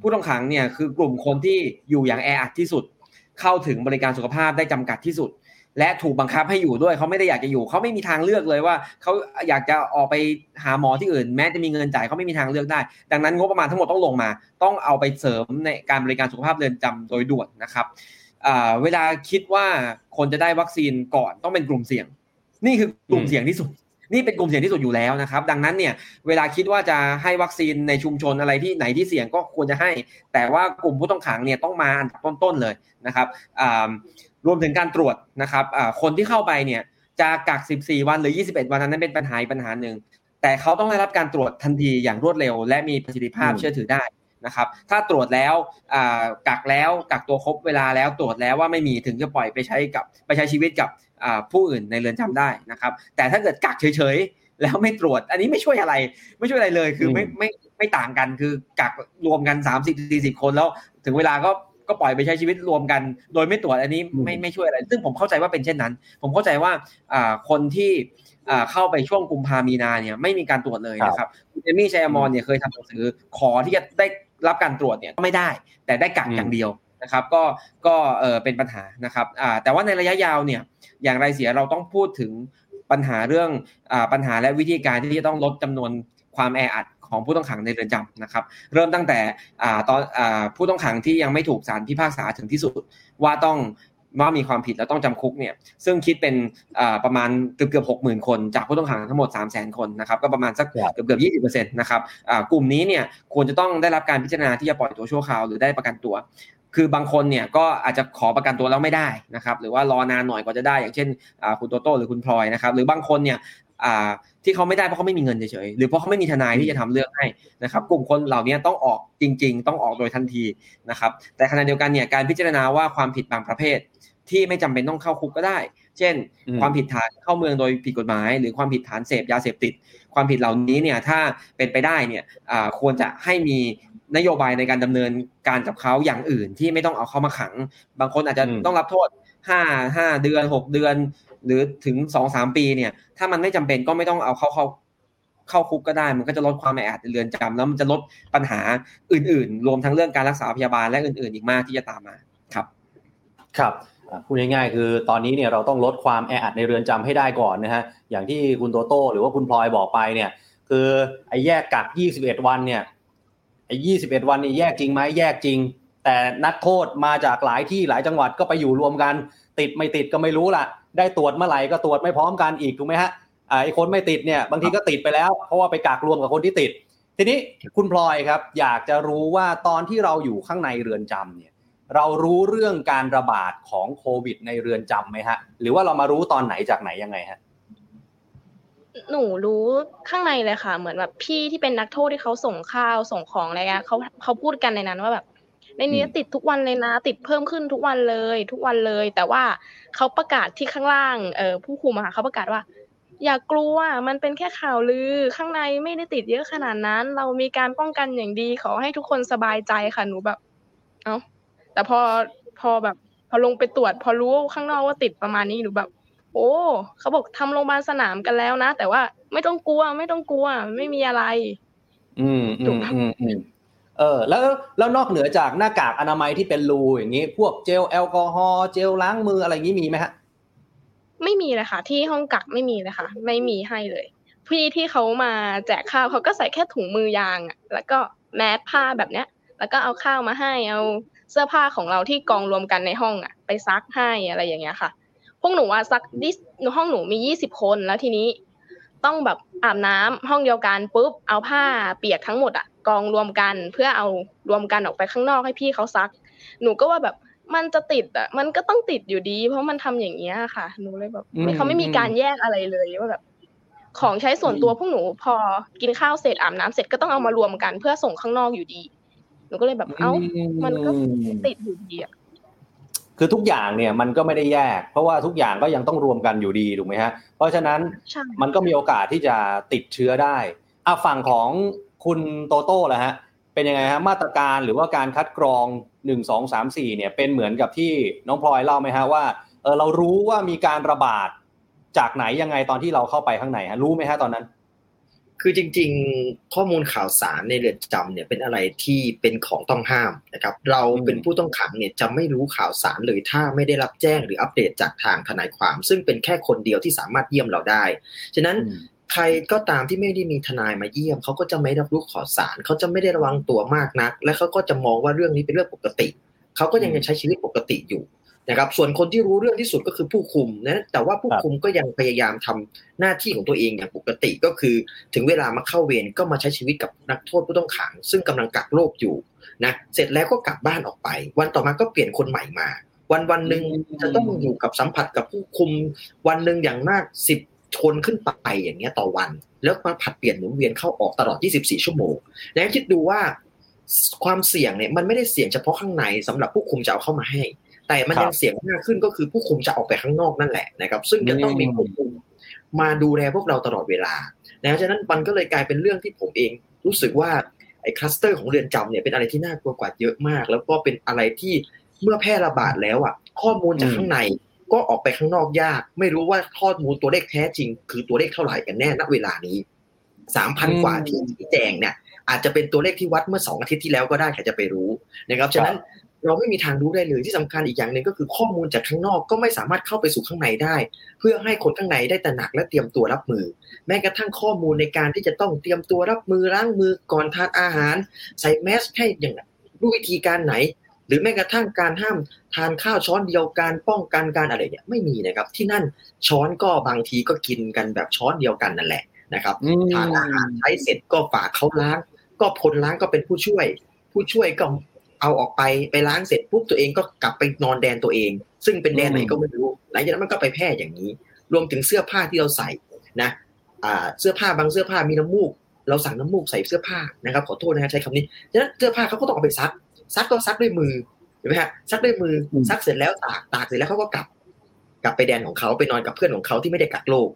ผู้ต้องขังเนี่ยคือกลุ่มคนที่อยู่อย่างแออัดที่สุด เข้าถึงบริการสุขภาพได้จำกัดที่สุด และถูกบังคับให้อยู่ด้วยเขาไม่ได้อยากจะอยู่เขาไม่มีทางเลือกเลยว่าเขาอยากจะออกไปหาหมอที่อื่น แม้จะมีเงินจ่ายเขาไม่มีทางเลือกได้ ดังนั้นงบประมาณทั้งหมดต้องลงมา ต้องเอาไปเสริมในการบริการสุขภาพเรือนจำโดยด่วนนะครับเวลาคิดว่าคนจะได้วัคซีนก่อนต้องเป็นกลุ่มเสี่ยง นี่คือกลุ่มเสี่ยงที่สุด นี่เป็นกลุ่มเสี่ยงที่สุดอยู่แล้วนะครับ ดังนั้นเนี่ยเวลาคิดว่าจะให้วัคซีนในชุมชนอะไรที่ไหนที่เสี่ยงก็ควรจะให้ แต่ว่ากลุ่มผู้ต้องขังเนี่ยต้องมาอันดับต้นๆเลยนะครับ รวมถึงการตรวจนะครับคนที่เข้าไปเนี่ยจะกัก 14 วันหรือ 21 วันนั้นเป็นปัญหาปัญหาหนึ่ง แต่เขาต้องได้รับการตรวจทันทีอย่างรวดเร็ว และมีประสิทธิภาพเชื่อถือได้นะครับ ถ้าตรวจแล้วกักแล้วกักตัวครบเวลาแล้วตรวจแล้วว่าไม่มีถึงจะปล่อยไปใช้กับไปใช้ชีวิตกับผู้อื่นในเรือนจำได้นะครับ แต่ถ้าเกิดกักเฉยๆ แล้วไม่ตรวจ อันนี้ไม่ช่วยอะไร ไม่ช่วยอะไรเลยคือไม่ไม่ไม่ต่างกันคือกักรวมกัน 30 40 คนแล้วถึงเวลาก็ ก็ปล่อยไปใช้ชีวิตรวมกัน โดยไม่ตรวจอันนี้ไม่ไม่ช่วยอะไร ซึ่งผมเข้าใจว่าเป็นเช่นนั้น ผมเข้าใจว่าคนที่เข้าไปช่วงกุมภามีนาเนี่ยไม่มีการตรวจเลยนะครับคุณเอมี่ชัยมอนเนี่ยเคยทำหนังสือขอที่จะได้รับการตรวจเนี่ยก็ไม่ได้ แต่ได้กักอย่างเดียวนะครับ ก็ก็เออเป็นปัญหานะครับแต่ว่าในระยะยาวเนี่ยอย่างไรเสียเราต้องพูดถึงปัญหาเรื่องอปัญหาและวิธีการที่จะต้องลดจำนวนความแออัด ของผู้ต้องขังในเรือนจำนะครับ เริ่มตั้งแต่ตอนผู้ต้องขังที่ยังไม่ถูกศาลพิพากษาถึงที่สุด ว่าต้องว่ามีความผิดแล้วต้องจำคุกเนี่ยซึ่งคิดเป็นประมาณเกือบเกือบหกหมื่นคน จากผู้ต้องขังทั้งหมด 3 0 0 0 0 0 คนนะครับก็ประมาณสักเกือบเกือบยี่สิบเปอร์เซ็นต์นะครับกลุ่มนี้เนี่ยควรจะต้องได้รับการพิจารณาที่จะปล่อยตัวชั่วคราวหรือได้ประกันตัวคือบางคนเนี่ยก็อาจจะขอประกันตัวแล้วไม่ได้นะครับหรือว่ารอนานหน่อยกว่าจะได้ อย่างเช่นคุณโตโต้หรือคุณพลอยนะครับหรือบางคนเนี่ย ที่เขาไม่ได้เพราะเขาไม่มีเงินเฉยๆหรือเพราะเขาไม่มีทนายที่จะทำเรื่องให้นะครับ กลุ่มคนเหล่านี้ต้องออกจริง ๆ ต้องออกโดยทันทีนะครับ แต่ขณะเดียวกันเนี่ยการพิจารณาว่าความผิดบางประเภท ที่ไม่จำเป็นต้องเข้าคุกก็ได้ เช่น ความผิดฐานเข้าเมืองโดยผิดกฎหมาย หรือความผิดฐานเสพยาเสพติด ความผิดเหล่านี้เนี่ยถ้าเป็นไปได้เนี่ยควรจะให้มีนโยบายในการดำเนินการกับเขาอย่างอื่นที่ไม่ต้องเอาเข้ามาขัง บางคนอาจจะต้องรับโทษห้าห้าเดือนหกเดือน หรือถึงสองสามปีเนี่ย ถ้ามันไม่จำเป็นก็ไม่ต้องเอาเข้าเข้าเข้าคุกก็ได้ มันก็จะลดความแออัดในเรือนจำแล้วมันจะลดปัญหาอื่น ๆ รวมทั้งเรื่องการรักษาพยาบาลและอื่น ๆ อีกมากที่จะตามมาครับ ครับพูดง่ายๆคือตอนนี้เนี่ยเราต้องลดความแออัดในเรือนจำให้ได้ก่อนนะฮะอย่างที่คุณโตโต้หรือว่าคุณพลอยบอกไปเนี่ย คือไอ้แยกกัก 21 วันเนี่ยไอ้ 21 วันนี่แยกจริงไหมแยกจริง แต่นักโทษมาจากหลายที่หลายจังหวัดก็ไปอยู่รวมกัน ติดไม่ติดก็ไม่รู้ล่ะ ได้ตรวจเมื่อไหร่ก็ตรวจไม่พร้อมกันอีกถูกไหมฮะไอ้คนไม่ติดเนี่ยบางทีก็ติดไปแล้ว เพราะว่าไปกักรวมกับคนที่ติด ทีนี้คุณพลอยครับ อยากจะรู้ว่าตอนที่เราอยู่ข้างในเรือนจำเนี่ย เรารู้เรื่องการระบาดของโควิดในเรือนจำไหมฮะ หรือว่าเรามารู้ตอนไหนจากไหนยังไงฮะหนูรู้ข้างในเลยค่ะ เหมือนแบบพี่ที่เป็นนักโทษที่เขาส่งข้าวส่งของอะไรเงี้ยเขาเขาพูดกันในนั้นว่าแบบ ในนี้ติดทุกวันเลยนะ ติดเพิ่มขึ้นทุกวันเลย ทุกวันเลย แต่ว่าเขาประกาศที่ข้างล่างเออผู้คุมอะค่ะเขาประกาศว่า อย่ากลัวมันเป็นแค่ข่าวลือข้างในไม่ได้ติดเยอะขนาดนั้น เรามีการป้องกันอย่างดีขอให้ทุกคนสบายใจค่ะหนูแบบ เอ้าแต่พอพอแบบ พอลงไปตรวจ พอรู้ข้างนอกว่าติดประมาณนี้หนูแบบโอ้เขาบอกทำโรงพยาบาลสนามกันแล้วนะ แต่ว่าไม่ต้องกลัวไม่ต้องกลัว ไม่มีอะไร อืมอืมอืมอืม เออแล้วแล้วนอกเหนือจากหน้ากากอนามัยที่เป็นรูอย่างนี้ พวกเจลแอลกอฮอล์เจลล้างมืออะไรอย่างนี้มีไหมฮะ ไม่มีเลยค่ะ ที่ห้องกักไม่มีเลยค่ะ ไม่มีให้เลย พี่ที่เขามาแจกข้าวเขาก็ใส่แค่ถุงมือยางอะแล้วก็แมสผ้าแบบเนี้ย แล้วก็เอาข้าวมาให้เอาเสื้อผ้าของเราที่กองรวมกันในห้องอะ ไปซักให้อะไรอย่างเงี้ยค่ะ พวกหนูว่าซักดิสห้องหนูมียี่สิบคนแล้วทีนี้ ต้องแบบอาบน้ำห้องเดียวกันปุ๊บเอาผ้าเปียกทั้งหมดอะ กองรวมกัน เพื่อเอารวมกันออกไปข้างนอกให้พี่เขาซัก หนูก็ว่าแบบมันจะติดอะ มันก็ต้องติดอยู่ดี เพราะมันทำอย่างเงี้ยค่ะ หนูเลยแบบอืมเขาไม่มีการแยกอะไรเลยว่าแบบของใช้ส่วนตัวพวกหนูพอกินข้าวเสร็จอาบน้ำเสร็จก็ต้องเอามารวมกันเพื่อส่งข้างนอกอยู่ดี หนูก็เลยแบบเอ้า มันก็ติดอยู่ดีอะคือทุกอย่างเนี่ยมันก็ไม่ได้แยก เพราะว่าทุกอย่างก็ยังต้องรวมกันอยู่ดีถูกไหมฮะ เพราะฉะนั้นใช่มันก็มีโอกาสที่จะติดเชื้อได้อะฝั่งของ คุณโตโต้แหละฮะเป็นยังไงฮะมาตรการหรือว่าการคัดกรองหนึ่งสองสามสี่เนี่ยเป็นเหมือนกับที่น้องพลอยเล่าไหมฮะว่าเออเรารู้ว่ามีการระบาดจากไหนยังไงตอนที่เราเข้าไปข้างในฮะรู้ไหมฮะตอนนั้น คือจริงๆ ข้อมูลข่าวสารในเรือนจำเนี่ยเป็นอะไรที่เป็นของต้องห้ามนะครับ เราเป็นผู้ต้องขังเนี่ยจะไม่รู้ข่าวสารเลยถ้าไม่ได้รับแจ้งหรืออัปเดตจากทางทนายความ ซึ่งเป็นแค่คนเดียวที่สามารถเยี่ยมเราได้ ฉะนั้นอืม ใครก็ตามที่ไม่ได้มีทนายมาเยี่ยมเขาก็จะไม่รับรู้ข่าวสารเขาจะไม่ได้ระวังตัวมากนัก และเขาก็จะมองว่าเรื่องนี้เป็นเรื่องปกติเขาก็ยังจะใช้ชีวิตปกติอยู่นะครับส่วนคนที่รู้เรื่องที่สุดก็คือผู้คุมนะแต่ว่าผู้คุมก็ยังพยายามทำหน้าที่ของตัวเองอย่างปกติก็คือ ถึงเวลามาเข้าเวรก็มาใช้ชีวิตกับนักโทษผู้ต้องขัง ซึ่งกำลังกักโรคอยู่นะเสร็จแล้วก็กลับบ้านออกไป วันต่อมาก็เปลี่ยนคนใหม่มา วันวันหนึ่งจะต้องอยู่กับสัมผัสกับผู้คุม วันหนึ่งอย่างมากสิบ คนขึ้นไปอย่างเงี้ยต่อวัน แล้วมาผัดเปลี่ยนหมุนเวียนเข้าออกตลอด 24 ชั่วโมง แล้วคิดดูว่าความเสี่ยงเนี่ยมันไม่ได้เสี่ยงเฉพาะข้างในสำหรับผู้คุมจะเอาเข้ามาให้ แต่มันยังเสี่ยงมากขึ้นก็คือผู้คุมจะออกไปข้างนอกนั่นแหละนะครับ ซึ่งจะต้องมีผู้คุมมาดูแลพวกเราตลอดเวลานะฉะนั้นมันก็เลยกลายเป็นเรื่องที่ผมเองรู้สึกว่าไอ้คลัสเตอร์ของเรือนจำเนี่ยเป็นอะไรที่น่ากลัวกว่าเยอะมาก แล้วก็เป็นอะไรที่เมื่อแพร่ระบาดแล้วอะข้อมูลจากข้างใน ก็ออกไปข้างนอกยาก ไม่รู้ว่าข้อมูลตัวเลขแท้จริง คือตัวเลขเท่าไหร่กันแน่ณเวลานี้สามพันอืมกว่าที่ชี้แจงเนี่ย อาจจะเป็นตัวเลขที่วัดเมื่อสองอาทิตย์ที่แล้วก็ได้ใครจะไปรู้นะครับฉะนั้นเราไม่มีทางรู้ได้เลยที่สำคัญอีกอย่างหนึ่งก็คือข้อมูลจากข้างนอกก็ไม่สามารถเข้าไปสู่ข้างในได้ เพื่อให้คนข้างในได้ตระหนักและเตรียมตัวรับมือ แม้กระทั่งข้อมูลในการที่จะต้องเตรียมตัวรับมือล้างมือก่อนทานอาหาร ใส่แมสให้อย่างด้วยวิธีการไหน หรือแม้กระทั่งการห้ามทานข้าวช้อนเดียวกันป้องกันการอะไรเนี่ยไม่มีนะครับ ที่นั่นช้อนก็บางทีก็กินกันแบบช้อนเดียวกันนั่นแหละนะครับอืมทานอาหารใช้เสร็จก็ฝากเขาล้าง ก็คนล้างก็เป็นผู้ช่วย ผู้ช่วยก็เอาออกไปไปล้างเสร็จปุ๊บตัวเองก็กลับไปนอนแดนตัวเอง ซึ่งเป็นแดนไหนก็ไม่รู้หลังจากนั้นมันก็ไปแพร่อย่างนี้ รวมถึงเสื้อผ้าที่เราใส่นะอ่าเสื้อผ้าบางเสื้อผ้ามีน้ำมูก เราสั่งน้ำมูกใส่เสื้อผ้านะครับขอโทษนะครับใช้คำนี้ฉะนั้นเสื้อผ้าเขาก็ต้องเอาไปซัก ซักก็ซักด้วยมือเห็นไหมฮะซักด้วยมืออมซักเสร็จแล้วตากตากเสร็จแล้วเขาก็กลับ กลับไปแดนของเขาไปนอนกับเพื่อนของเขาที่ไม่ได้กักโรค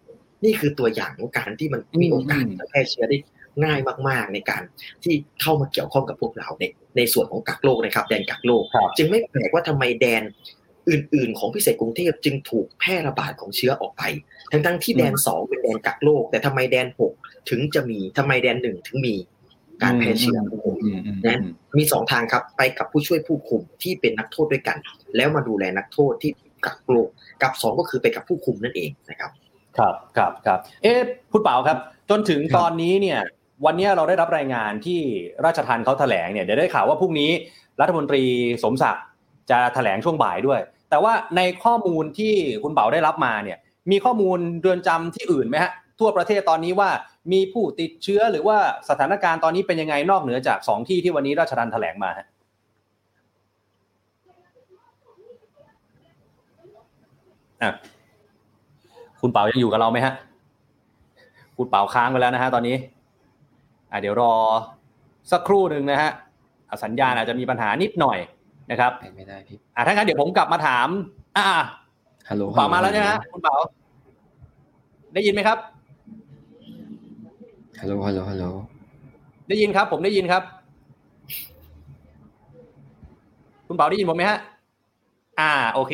นี่คือตัวอย่างของการที่มันมีโอกาสจะแพร่เชื้อได้ง่ายมาก ๆ ในการที่เข้ามาเกี่ยวข้องกับพวกเราในในส่วนของกักโรคนะครับ แดนกักโรคครับจึงไม่แปลกว่าทำไมแดนอื่น ๆ ของพิเศษกรุงเทพจึงถูกแพร่ระบาดของเชื้อออกไป ทั้งๆที่แดนสองเป็นแดนกักโรคแต่ทำไมแดนหกถึงจะมีทำไมแดนหนึ่งถึงมี การแพร่เชื้ออืมอืมอืมนะมีสองทางครับ ไปกับผู้ช่วยผู้คุมที่เป็นนักโทษด้วยกัน แล้วมาดูแลนักโทษที่กักโรคกับสองก็คือไปกับผู้คุมนั่นเองนะครับ ครับครับครับเอ๊ะพูดเปล่าครับ จนถึงครับตอนนี้เนี่ย วันนี้เราได้รับรายงานที่ราชทันเขาแถลงเนี่ยเดี๋ยวได้ข่าวว่าพรุ่งนี้รัฐมนตรีสมศักดิ์จะแถลงช่วงบ่ายด้วย แต่ว่าในข้อมูลที่คุณเป๋าได้รับมาเนี่ย มีข้อมูลเรือนจำที่อื่นไหมฮะทั่วประเทศตอนนี้ว่า มีผู้ติดเชื้อหรือว่าสถานการณ์ตอนนี้เป็นยังไงนอกเหนือจากสองที่ที่วันนี้ราชทันแถลงมาฮะอะคุณเป๋ายังอยู่กับเราไหมฮะคุณเป๋าค้างไปแล้วนะฮะตอนนี้ อ่าเดี๋ยวรอสักครู่หนึ่งนะฮะสัญญาณอาจจะมีปัญหานิดหน่อยนะครับไม่ได้พี่อ่าถ้างั้นเดี๋ยวผมกลับมาถาม อ่าฮัลโหลคุณเป๋ามาแล้วใช่ไหมฮะคุณเป๋าได้ยินไหมครับ ฮัลโหลฮัลโหลฮัลโหลได้ยินครับ ผมได้ยินครับ คุณเปาได้ยินผมไหมฮะ อ่า โอเค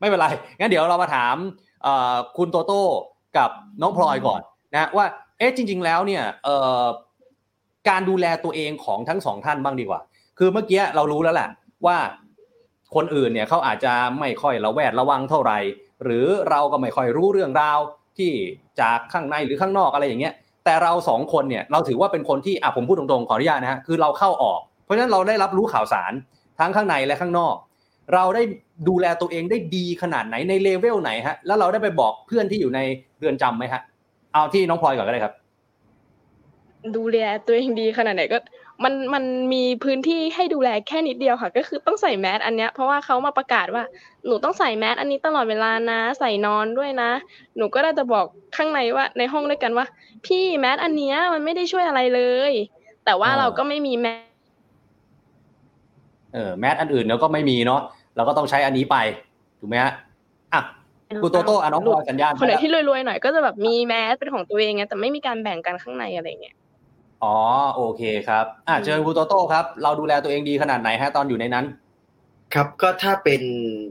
ไม่เป็นไร งั้นเดี๋ยวเรามาถามคุณโตโต้กับน้องพลอยก่อนนะว่า เอ๊ะจริง ๆ แล้วเนี่ยการดูแลตัวเองของทั้งสองท่านบ้างดีกว่า คือเมื่อกี้เรารู้แล้วแหละว่าคนอื่นเนี่ยเขาอาจจะไม่ค่อยระแวดระวังเท่าไหร่หรือเราก็ไม่ค่อยรู้เรื่องราวที่จากข้างในหรือข้างนอกอะไรอย่างเงี้ย แต่เราสองคนเนี่ยเราถือว่าเป็นคนที่อะผมพูดตรงๆขออนุญาตนะฮะคือเราเข้าออก เพราะฉะนั้นเราได้รับรู้ข่าวสารทั้งข้างในและข้างนอก เราได้ดูแลตัวเองได้ดีขนาดไหนในเลเวลไหนฮะ แล้วเราได้ไปบอกเพื่อนที่อยู่ในเรือนจำไหมฮะ เอาที่น้องพลอยก่อนก็ได้ครับ ดูแลตัวเองดีขนาดไหนก็ มันมันมีพื้นที่ให้ดูแลแค่นิดเดียวค่ะ ก็คือต้องใส่แมสอันเนี้ย เพราะว่าเขามาประกาศว่าหนูต้องใส่แมสอันนี้ตลอดเวลานะ ใส่นอนด้วยนะ หนูก็ได้จะบอกข้างในว่า ในห้องด้วยกันว่า พี่แมสอันเนี้ยมันไม่ได้ช่วยอะไรเลย แต่ว่าอ่าเราก็ไม่มีแมสเออแมสอันอื่นเราก็ไม่มีเนาะเราก็ต้องใช้อันนี้ไปถูกไหมฮะอะคุณโตโต้อะน้องพลอยสัญญาณคนไหนมาแล้วที่รวยๆหน่อยก็จะแบบมีแมสเป็นของตัวเองไงแต่ไม่มีการแบ่งกันข้างในอะไรเงี้ย อ๋อโอเคครับอะเจอคุณโตโต้ครับ เราดูแลตัวเองดีขนาดไหนฮะตอนอยู่ในนั้น ครับก็ถ้าเป็น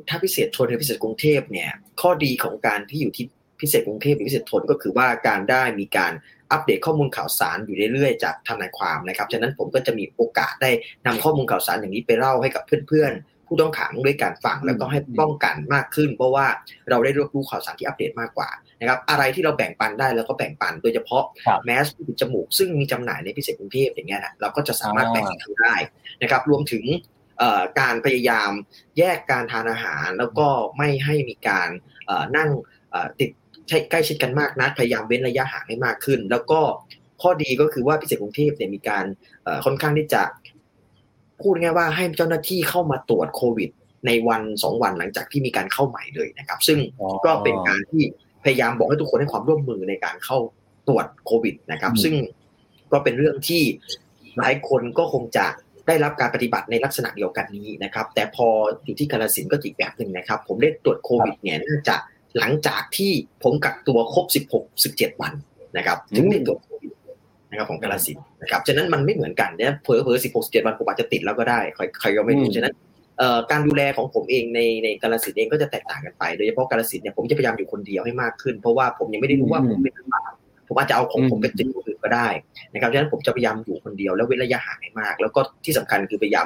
ถ้าพิเศษทนหรือพิเศษกรุงเทพเนี่ย ข้อดีของการที่อยู่ที่พิเศษกรุงเทพหรือพิเศษทนก็คือว่าการได้มีการอัปเดตข้อมูลข่าวสารอยู่เรื่อยๆจากทนายความนะครับฉะนั้นผมก็จะมีโอกาสได้นำข้อมูลข่าวสารอย่างนี้ไปเล่าให้กับเพื่อนๆ ผู้ต้องขังด้วยการฟังแล้วก็ให้ป้องกันมากขึ้น เพราะว่าเราได้รับรู้ข่าวสารที่อัปเดตมากกว่า นะครับอะไรที่เราแบ่งปันได้แล้วก็แบ่งปัน โดยเฉพาะครับแมสปิดจมูกซึ่งมีจำหน่ายในพิเศษกรุงเทพอย่างเงี้ยนะเราก็จะสามารถอ๋อแบ่งกันได้นะครับรวมถึงเอ่อการพยายามแยกการทานอาหาร แล้วก็ไม่ให้มีการเอ่อนั่งเอ่อติดใใกล้ชิดกันมากนักพยายามเว้นระยะห่างให้มากขึ้น แล้วก็ข้อดีก็คือว่าพิเศษกรุงเทพเนี่ยมีการเอ่อค่อนข้างที่จะพูดง่ายๆว่าให้เจ้าหน้าที่เข้ามาตรวจโควิด ในวันสองวันหลังจากที่มีการเข้าใหม่เลยนะครับ ซึ่งอ๋อก็เป็นการที่ พยายามบอกให้ทุกคนให้ความร่วมมือในการเข้าตรวจโควิดนะครับอืมซึ่งก็เป็นเรื่องที่หลายคนก็คงจะได้รับการปฏิบัติในลักษณะเดียวกันนี้นะครับ แต่พออยู่ที่กาลสินธุ์ก็อีกแบบหนึ่งนะครับ ผมได้ตรวจโควิดเนี่ยน่าจะหลังจากที่ผมกักตัวครบ 16 17 วันนะครับถึงได้ตรวจโควิดนะครับของกาลสินธุ์นะครับฉะนั้นมันไม่เหมือนกันเนี่ยเผลอเผลอ16 17วันผมอาจจะติดแล้วก็ได้ใครใครก็ไม่รู้อืมฉะนั้นเอ่อ การดูแลของผมเองในในกาลสินธุ์เองก็จะแตกต่างกันไป โดยเฉพาะกาลสินธุ์เนี่ยผมจะพยายามอยู่คนเดียวให้มากขึ้น เพราะว่าผมยังไม่ได้รู้ว่าอืมผมเป็นหรือเปล่าผมอาจจะเอาของอืมผมไปติดคนอื่นก็ได้นะครับฉะนั้นผมจะพยายามอยู่คนเดียวแล้วเว้นระยะห่างให้มาก แล้วก็ที่สำคัญคือพยายาม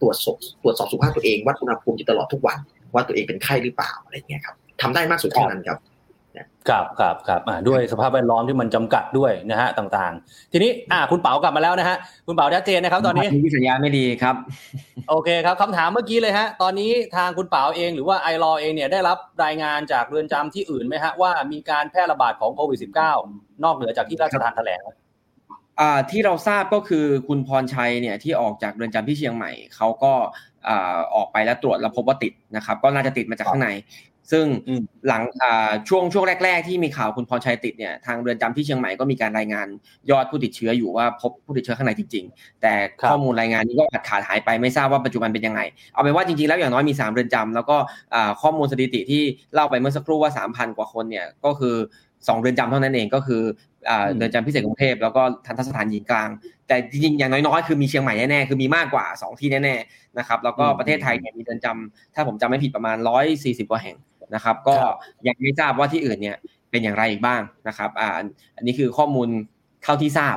ตรวจสอบตรวจสอบสุขภาพตัวเองวัดอุณหภูมิอยู่ตลอดทุกวันว่าตัวเองเป็นไข้หรือเปล่าอะไรเงี้ยครับทำได้มากสุดเท่านั้นครับ ครับครับครับอ่าด้วยสภาพแวดล้อมที่มันจำกัดด้วยนะฮะต่างๆ ทีนี้อ่าคุณเป๋ากลับมาแล้วนะฮะคุณเป๋าชัดเจนนะครับ ตอนนี้ที่สัญญาณไม่ดีครับ โอเคครับคำถามเมื่อกี้เลยฮะ ตอนนี้ทางคุณเป๋าเองหรือว่าไอรอเองเนี่ยได้รับรายงานจากเรือนจำที่อื่นไหมฮะว่ามีการแพร่ระบาดของโควิด -19 นอกเหนือจากที่ราชทานแถลงอ่าที่เราทราบก็คือคุณพรชัยเนี่ยที่ออกจากเรือนจำที่เชียงใหม่เขาก็อ่าออกไปแล้วตรวจแล้วพบว่าติดนะครับ ก็น่าจะติดมาจากข้างใน ซึ่งอืมหลังอ่าช่วงช่วงแรก ๆ ที่มีข่าวคุณพรชัยติดเนี่ยทางเรือนจำที่เชียงใหม่ก็มีการรายงานยอดผู้ติดเชื้ออยู่ว่าพบผู้ติดเชื้อข้างในจริง ๆ แต่ครับข้อมูลรายงานนี้ก็ขาดขาดหายไปไม่ทราบว่าปัจจุบันเป็นยังไง เอาเป็นว่าจริงๆแล้วอย่างน้อยมี 3 เรือนจำแล้วก็อ่าข้อมูลสถิติที่เล่าไปเมื่อสักครู่ว่า 3,000 กว่าคนเนี่ยก็คือ 2 เรือนจำเท่านั้นเองก็คืออ่าอืมเรือนจำพิเศษกรุงเทพแล้วก็ทันตสถานหญิงกลาง แต่จริงๆอย่างน้อยๆคือมีเชียงใหม่แน่ๆคือมีมากกว่า 2 ที่แน่ๆนะครับแล้วก็อืมประเทศไทยเนี่ยมีเรือนจำถ้าผมจำไม่ผิดประมาณ 140 กว่าแห่ง นะครับ ก็ครับยังไม่ทราบว่าที่อื่นเนี่ยเป็นอย่างไรอีกบ้างนะครับ อ่า อันนี้คือข้อมูลเท่าที่ทราบ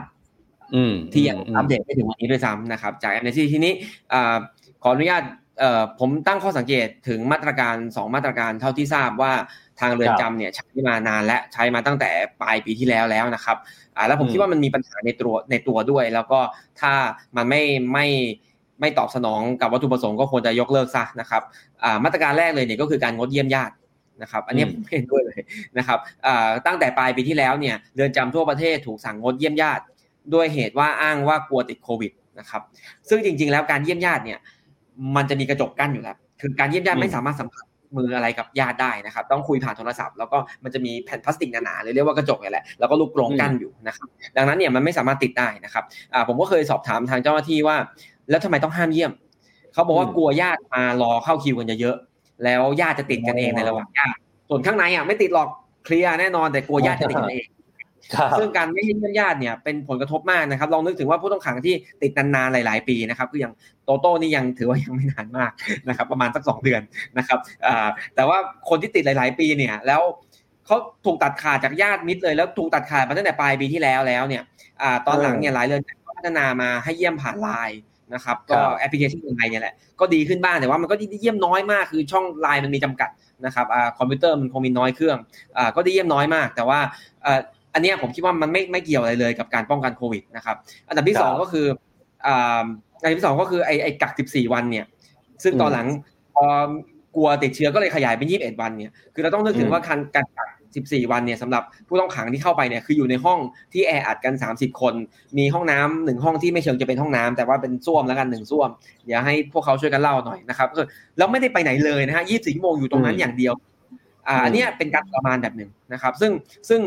อืมที่ยังอัปเดตไม่ถึงวันนี้ด้วยซ้ำนะครับ จากแอมเนซี่ทีนี้อ่าขออนุญาตเอ่อผมตั้งข้อสังเกตถึงมาตรการ 2 มาตรการเท่าที่ทราบว่าทางเรือนจำเนี่ยใช้มานานและใช้มาตั้งแต่ปลายปีที่แล้วแล้วนะครับอ่าแล้วผมอืมคิดว่ามันมีปัญหาในตัวในตัวด้วย แล้วก็ถ้ามันไม่ไม่ไม่ตอบสนองกับวัตถุประสงค์ก็ควรจะยกเลิกซะนะครับอ่ามาตรการแรกเลยเนี่ยก็คือการงดเยี่ยมญาติ นะครับอันนี้อืมผมเห็นด้วยเลยนะครับอ่าตั้งแต่ปลายปีที่แล้วเนี่ยเรือนจำทั่วประเทศถูกสั่งงดเยี่ยมญาติ ด้วยเหตุว่าอ้างว่ากลัวติดโควิดนะครับซึ่งจริง ๆ แล้วการเยี่ยมญาติเนี่ยมันจะมีกระจกกั้นอยู่แล้วคือการเยี่ยมญาติอืมไม่สามารถสัมผัสมืออะไรกับญาติได้นะครับ ต้องคุยผ่านโทรศัพท์แล้วก็มันจะมีแผ่นพลาสติกหนาๆเลยเรียกว่ากระจกนี่แหละแล้วก็ลูกกรงกั้นอยู่นะครับ ดังนั้นเนี่ยมันไม่สามารถติดได้นะครับอ่าผมก็เคยสอบถามทางเจ้าหน้าที่ว่า แล้วทำไมต้องห้ามเยี่ยม เขาบอกว่ากลัวญาติมารอเข้าคิวกันเยอะๆ แล้วญาติจะติดกันเองในระหว่างญาติส่วนข้างในอะไม่ติดหรอกเคลียร์แน่นอนแต่กลัวญาติจะติดกันเองครับซึ่งการไม่ให้เยี่ยมญาติเนี่ยเป็นผลกระทบมากนะครับ ลองนึกถึงว่าผู้ต้องขังที่ติดนานๆหลาย ๆ ปีนะครับคืออย่างโตโต้นี่ยังถือว่ายังไม่นานมากนะครับ ประมาณสักสองเดือนนะครับอ่าแต่ว่าคนที่ติดหลาย ๆ ปีเนี่ย แล้วเขาถูกตัดขาดจากญาติมิตรเลยแล้วถูกตัดขาดมาตั้งแต่ปลายปีที่แล้วแล้วเนี่ยอ่าตอนหลังเนี่ยหลายเรือนจำก็พัฒนามาให้เยี่ยมผ่านไลน์ นะครับก็แอปพลิเคชันไลน์เนี่ยแหละก็ดีขึ้นบ้างแต่ว่ามันก็ได้เยี่ยมน้อยมากคือช่องไลน์มันมีจำกัดนะครับอ่าคอมพิวเตอร์มันคงมีน้อยเครื่องอ่าก็ได้เยี่ยมน้อยมาก แต่ว่าอ่าอันเนี้ยผมคิดว่ามันไม่ไม่เกี่ยวอะไรเลยกับการป้องกันโควิดนะครับอันดับที่สองครับก็คืออ่าอันดับที่สองก็คือไอไอกัก 14 วันเนี่ยซึ่งตอนหลังพอกลัวติดเชื้อก็เลยขยายเป็น 21 วันเนี่ยคือเราต้องนึกถึอืงมว่าการการกัก 14 วันเนี่ยสำหรับผู้ต้องขังที่เข้าไปเนี่ยคืออยู่ในห้องที่แออัดกัน 30 คน มีห้องน้ำหนึ่งห้องที่ไม่เชิงจะเป็นห้องน้ำแต่ว่าเป็นส้วมแล้วกันหนึ่งส้วมเดี๋ยวให้พวกเขาช่วยกันเล่าหน่อยนะครับก็คือแล้วไม่ได้ไปไหนเลยนะฮะ24ชั่วโมงอยู่ตรงนั้นอย่างเดียวอ่าอันเนี้ยเป็นการทรมานแบบหนึ่งนะครับ ซึ่งซึ่ง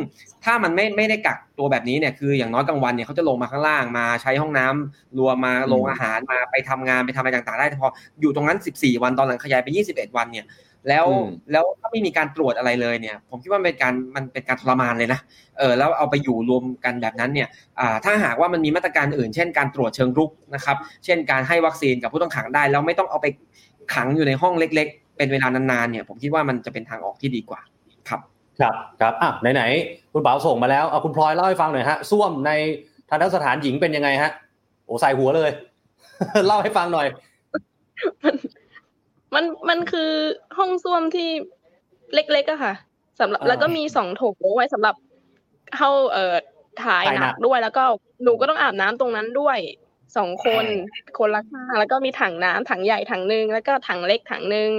ถ้ามันไม่ไม่ได้กักตัวแบบนี้เนี่ยคืออย่างน้อยกลางวันเนี่ยเขาจะลงมาข้างล่างมาใช้ห้องน้ำรวมมาลงอาหารมาไปทำงานไปทำอะไรต่างๆ ได้แต่พออยู่ตรงนั้น 14 วันตอนหลังขยายไป 21 วันเนี่ย แล้วอืมแล้วถ้าไม่มีการตรวจอะไรเลยเนี่ย ผมคิดว่ามันเป็นการมันเป็นการทรมานเลยนะเออแล้วเอาไปอยู่รวมกันแบบนั้นเนี่ยอ่าถ้าหากว่ามันมีมาตรการอื่น เช่นการตรวจเชิงรุกนะครับ เช่นการให้วัคซีนกับผู้ต้องขังได้ แล้วไม่ต้องเอาไปขังอยู่ในห้องเล็ก ๆ เป็นเวลานานๆเนี่ย ผมคิดว่ามันจะเป็นทางออกที่ดีกว่าครับ ครับครับอะไหนๆคุณเป๋าส่งมาแล้วเอาคุณพลอยเล่าให้ฟังหน่อยฮะส้วมในทันตสถานหญิงเป็นยังไงฮะโอ้ใส่หัวเลย เล่าให้ฟังหน่อยมัน มันคือห้องส้วมที่เล็กๆอะค่ะสำหรับอ่าแล้วก็มีสองโถไว้สำหรับเข้าเอ่อถ่ายถ่ายหหนันักกด้วยแล้วก็หนูก็ต้องอาบน้ำตรงนั้นด้วยสองคนคนละข้างแล้วก็มีถังน้ำถังใหญ่ถังหนึ่งแล้วก็ถังเล็กถังหนึ่ง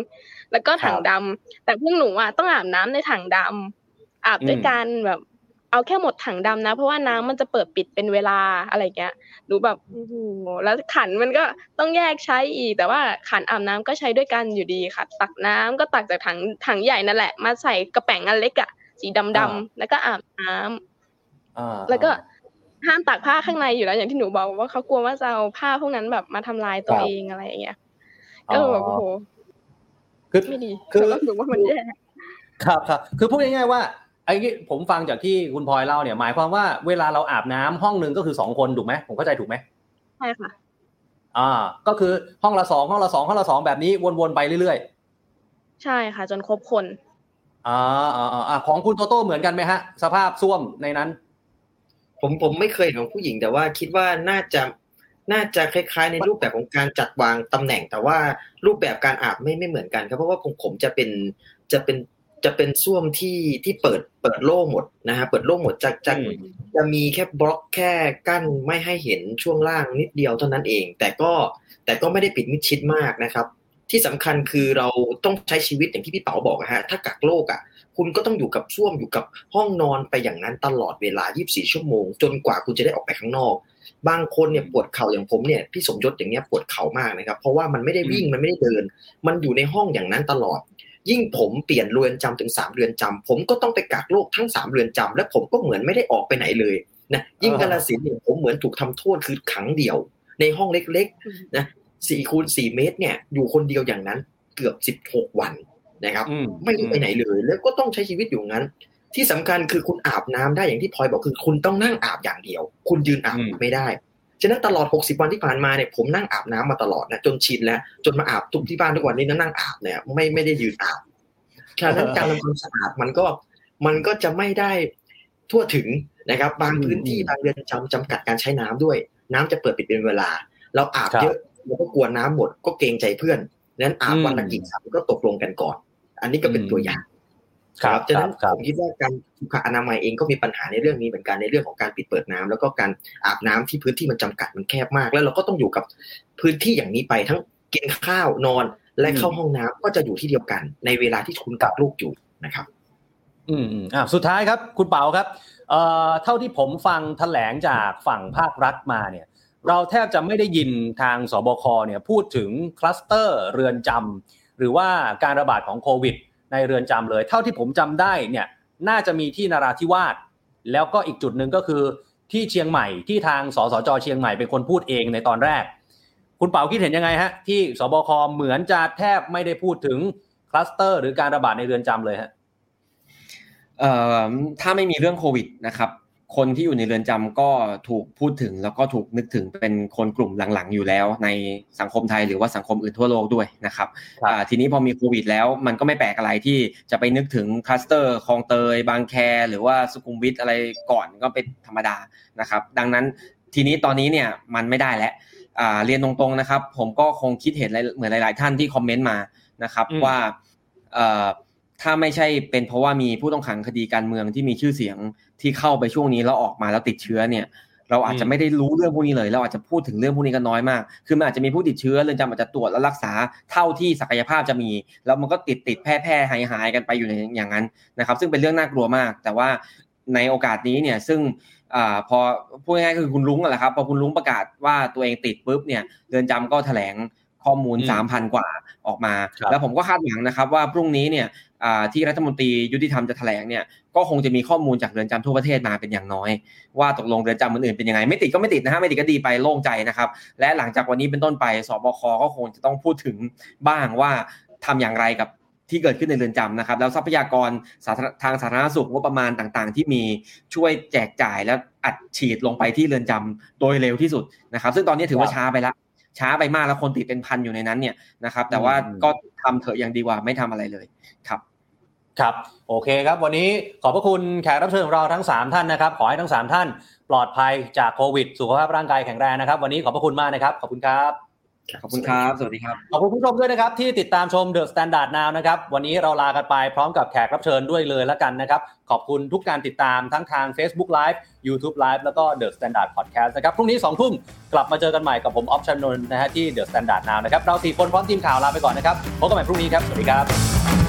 แล้วก็ถังดำแต่พวกหนูอะต้องอาบน้ำในถังดำอาบด้วยกันแบบ เอาแค่หมดถังดำนะ เพราะว่าน้ำมันจะเปิดปิดเป็นเวลาอะไรเงี้ยหนูแบบโอ้โหแล้วขันมันก็ต้องแยกใช้อีก แต่ว่าขันอาบน้ำก็ใช้ด้วยกันอยู่ดีค่ะ ตักน้ำก็ตักจากถังถังใหญ่นั่นแหละ มาใส่กระแป๋งอันเล็กอะสีดำอ่าๆแล้วก็อาบน้ำอ่าแล้วก็ห้ามตากผ้าข้างในอยู่แล้ว อย่างที่หนูบอกว่าเขากลัวว่าจะเอาผ้าพวกนั้นแบบมาทำลายตัวเองอะไรอย่างเงี้ยก็เลยแบบโอ้โหคือไม่ดีคือรู้สึกว่ามันแย่ครับครับคือพูดง่ายๆว่า ไอ้ที่ผมฟังจากที่คุณพลอยเล่าเนี่ย หมายความว่าเวลาเราอาบน้ำห้องหนึ่งก็คือสองคนถูกไหมผมเข้าใจถูกไหมใช่ค่ะอ่า ก็คือห้องละสองห้องละสองห้องละสองแบบนี้วนๆไปเรื่อยใช่ค่ะ จนครบคนๆอ่าอ่าอ่าของคุณโตโต้เหมือนกันไหมฮะ สภาพส้วมในนั้น ผมผมไม่เคยเห็นของผู้หญิงแต่ว่าคิดว่าน่าจะน่าจะคล้ายๆ ในรูปแบบของการจัดวางตำแหน่ง แต่ว่ารูปแบบการอาบไม่ไม่เหมือนกันครับเพราะว่าของผมจะเป็นจะเป็น จะเป็นส้วมที่ที่เปิดเปิดโล่งหมดนะฮะเปิดโล่งหมดจะจะอืมจะมีแค่บล็อกแค่กั้นไม่ให้เห็นช่วงล่างนิดเดียวเท่านั้นเอง แต่ก็แต่ก็ไม่ได้ปิดมิดชิดมากนะครับ ที่สำคัญคือเราต้องใช้ชีวิตอย่างที่พี่เป๋าบอกอะฮะถ้ากักโรคอะคุณก็ต้องอยู่กับส้วมอยู่กับห้องนอนไปอย่างนั้นตลอดเวลา 24 ชั่วโมง จนกว่าคุณจะได้ออกไปข้างนอก บางคนเนี่ยปวดเข่าอย่างผมเนี่ยพี่สมยศอย่างเงี้ยปวดเข่ามากนะครับ เพราะว่ามันไม่ได้วิ่งมันไม่ได้เดิน มันอยู่ในห้องอย่างนั้นตลอด ยิ่งผมเปลี่ยนเรือนจำถึงสามเรือนจำผมก็ต้องไปกักโรคทั้งสามเรือนจำและผมก็เหมือนไม่ได้ออกไปไหนเลยนะยิ่งกาลสินธุ์เนี่ยผมเหมือนถูกทำโทษคือขังเดี่ยว ในห้องเล็กๆนะสี่คูณสี่เมตรเนี่ยอยู่คนเดียวอย่างนั้นเกือบสิบหกวันนะครับอืมไม่ได้ไปไหนเลย แล้วก็ต้องใช้ชีวิตอยู่งั้น ที่สำคัญคือคุณอาบน้ำได้อย่างที่พลอยบอกคือ คุณต้องนั่งอาบอย่างเดียว คุณยืนอาบอืมไม่ได้ ฉะนั้นตลอด 60 วันที่ผ่านมาเนี่ยผมนั่งอาบน้ำมาตลอดนะจนชินแล้ว จนมาอาบทุกที่บ้านทุกวันนี้นะนั่งอาบเนี่ยไม่ไม่ได้ยืนอาบฉะนั้นการทำความสะอาดมันก็มันก็จะไม่ได้ทั่วถึงนะครับ บางพื้นที่บางเรือนจำจำกัดการใช้น้ำด้วย น้ำจะเปิดปิดเป็นเวลา เราอาบครับเยอะเราก็กลัวน้ำหมดก็เกรงใจเพื่อนนั้นอาบวันละอืมกี่ครั้งก็ตกลงกันก่อน อันนี้ก็เป็นตัวอย่าง ครับฉะนั้นครับผมคิดว่าการสุขอนามัยเองก็มีปัญหาในเรื่องนี้เหมือนกันในเรื่องของการปิดเปิดน้ำแล้วก็การอาบน้ำที่พื้นที่มันจำกัดมันแคบมาก แล้วเราก็ต้องอยู่กับพื้นที่อย่างนี้ไปทั้งกินข้าวนอน และเข้าห้องน้ำก็จะอยู่ที่เดียวกัน ในเวลาที่คุณกักลูกอยู่นะครับอืมอืมอ่าสุดท้ายครับ คุณเปาครับเอ่อเท่าที่ผมฟังแถลงจากฝั่งภาครัฐมาเนี่ย เราแทบจะไม่ได้ยินทางสบคเนี่ยพูดถึงคลัสเตอร์เรือนจำหรือว่าการระบาดของโควิด ในเรือนจำเลย เท่าที่ผมจำได้เนี่ยน่าจะมีที่นาราธิวาสแล้วก็อีกจุดหนึ่งก็คือที่เชียงใหม่ที่ทางสสจเชียงใหม่เป็นคนพูดเองในตอนแรก คุณเป๋าคิดเห็นยังไงฮะ ที่ศบคเหมือนจะแทบไม่ได้พูดถึงคลัสเตอร์หรือการระบาดในเรือนจำเลยฮะถ้าไม่มีเรื่องโควิดนะครับ คนที่อยู่ในเรือนจำก็ถูกพูดถึง แล้วก็ถูกนึกถึงเป็นคนกลุ่มหลังๆอยู่แล้ว ในสังคมไทยหรือว่าสังคมอื่นทั่วโลกด้วยนะครับครับอ่าทีนี้พอมีโควิดแล้วมันก็ไม่แปลกอะไรที่จะไปนึกถึงคลัสเตอร์คลองเตย บางแค หรือว่าสุขุมวิทอะไรก่อนก็เป็นธรรมดานะครับ ดังนั้นทีนี้ตอนนี้เนี่ยมันไม่ได้แล้วอ่าเรียนตรงๆนะครับ ผมก็คงคิดเห็นเหมือนหลาย ๆ ท่านที่คอมเมนต์มานะครับอืมว่าเอ่อ ถ้าไม่ใช่เป็นเพราะว่ามีผู้ต้องขังคดีการเมืองที่มีชื่อเสียงที่เข้าไปช่วงนี้แล้วออกมาแล้วติดเชื้อเนี่ย เราอาจจะไม่ได้รู้เรื่องพวกนี้เลย เราอาจจะพูดถึงเรื่องพวกนี้กันน้อยมาก คือมันอาจจะมีผู้ติดเชื้อเรือนจำอาจจะตรวจและรักษาเท่าที่ศักยภาพจะมี แล้วมันก็ติดติดแพร่แพร่หายหายกันไปอยู่ในอย่างนั้นนะครับ ซึ่งเป็นเรื่องน่ากลัวมาก แต่ว่าในโอกาสนี้เนี่ยซึ่งอ่าพอพูดง่ายๆคือคุณลุงอะแหละครับพอคุณลุงประกาศว่าตัวเองติดปุ๊บเนี่ยเรือนจำก็แถลงข้อมูลอืมสามพันกว่าออกมาครับแล้วผมก็คาดหวังนะครับว่าพรุ่งนี้เนี่ยอ่า ที่รัฐมนตรียุติธรรมจะแถลงเนี่ยก็คงจะมีข้อมูลจากเรือนจำทั่วประเทศมาเป็นอย่างน้อย ว่าตกลงเรือนจำอื่นๆเป็นยังไงไม่ติดก็ไม่ติดนะฮะไม่ติดก็ดีไปโล่งใจนะครับและหลังจากวันนี้เป็นต้นไปสบคก็คงจะต้องพูดถึงบ้างว่าทำอย่างไรกับที่เกิดขึ้นในเรือนจำนะครับ แล้วทรัพยากราธาทางสาธารณสุขงบประมาณต่างๆ ที่มีช่วยแจกจ่ายและอัดฉีดลงไปที่เรือนจำโดยเร็วที่สุดนะครับ ซึ่งตอนนี้ถือว่าช้าไปแล้วช้าไปมากแล้วคนติดเป็นพันอยู่ในนั้นเนี่ยนะครับ แต่ว่าก็ทำเถอะยังดีกว่าไม่ทำอะไรเลยครับ ครับ โอเคครับ วันนี้ขอบพระคุณแขกรับเชิญของเราทั้ง 3 ท่านนะครับ ขอให้ทั้ง 3 ท่านปลอดภัยจากโควิด สุขภาพร่างกายแข็งแรงนะครับ วันนี้ขอบพระคุณมากนะครับ ขอบคุณครับ ขอบคุณครับ สวัสดีครับ ขอบคุณผู้ชมด้วยนะครับ ที่ติดตามชม The Standard Now นะครับ วันนี้เราลากันไปพร้อมกับแขกรับเชิญด้วยเลยแล้วกันนะครับ ขอบคุณทุกการติดตามทั้งทาง Facebook Live YouTube Live แล้วก็ The Standard Podcast นะครับ พรุ่งนี้2ทุ่มกลับมาเจอกันใหม่กับผมออฟชันนนท์นะฮะที่ The Standard Now นะครับ เราสี่คนพร้อมทีมข่าวลาไปก่อนนะครับ พบกันใหม่พรุ่งนี้ครับ สวัสดีครับ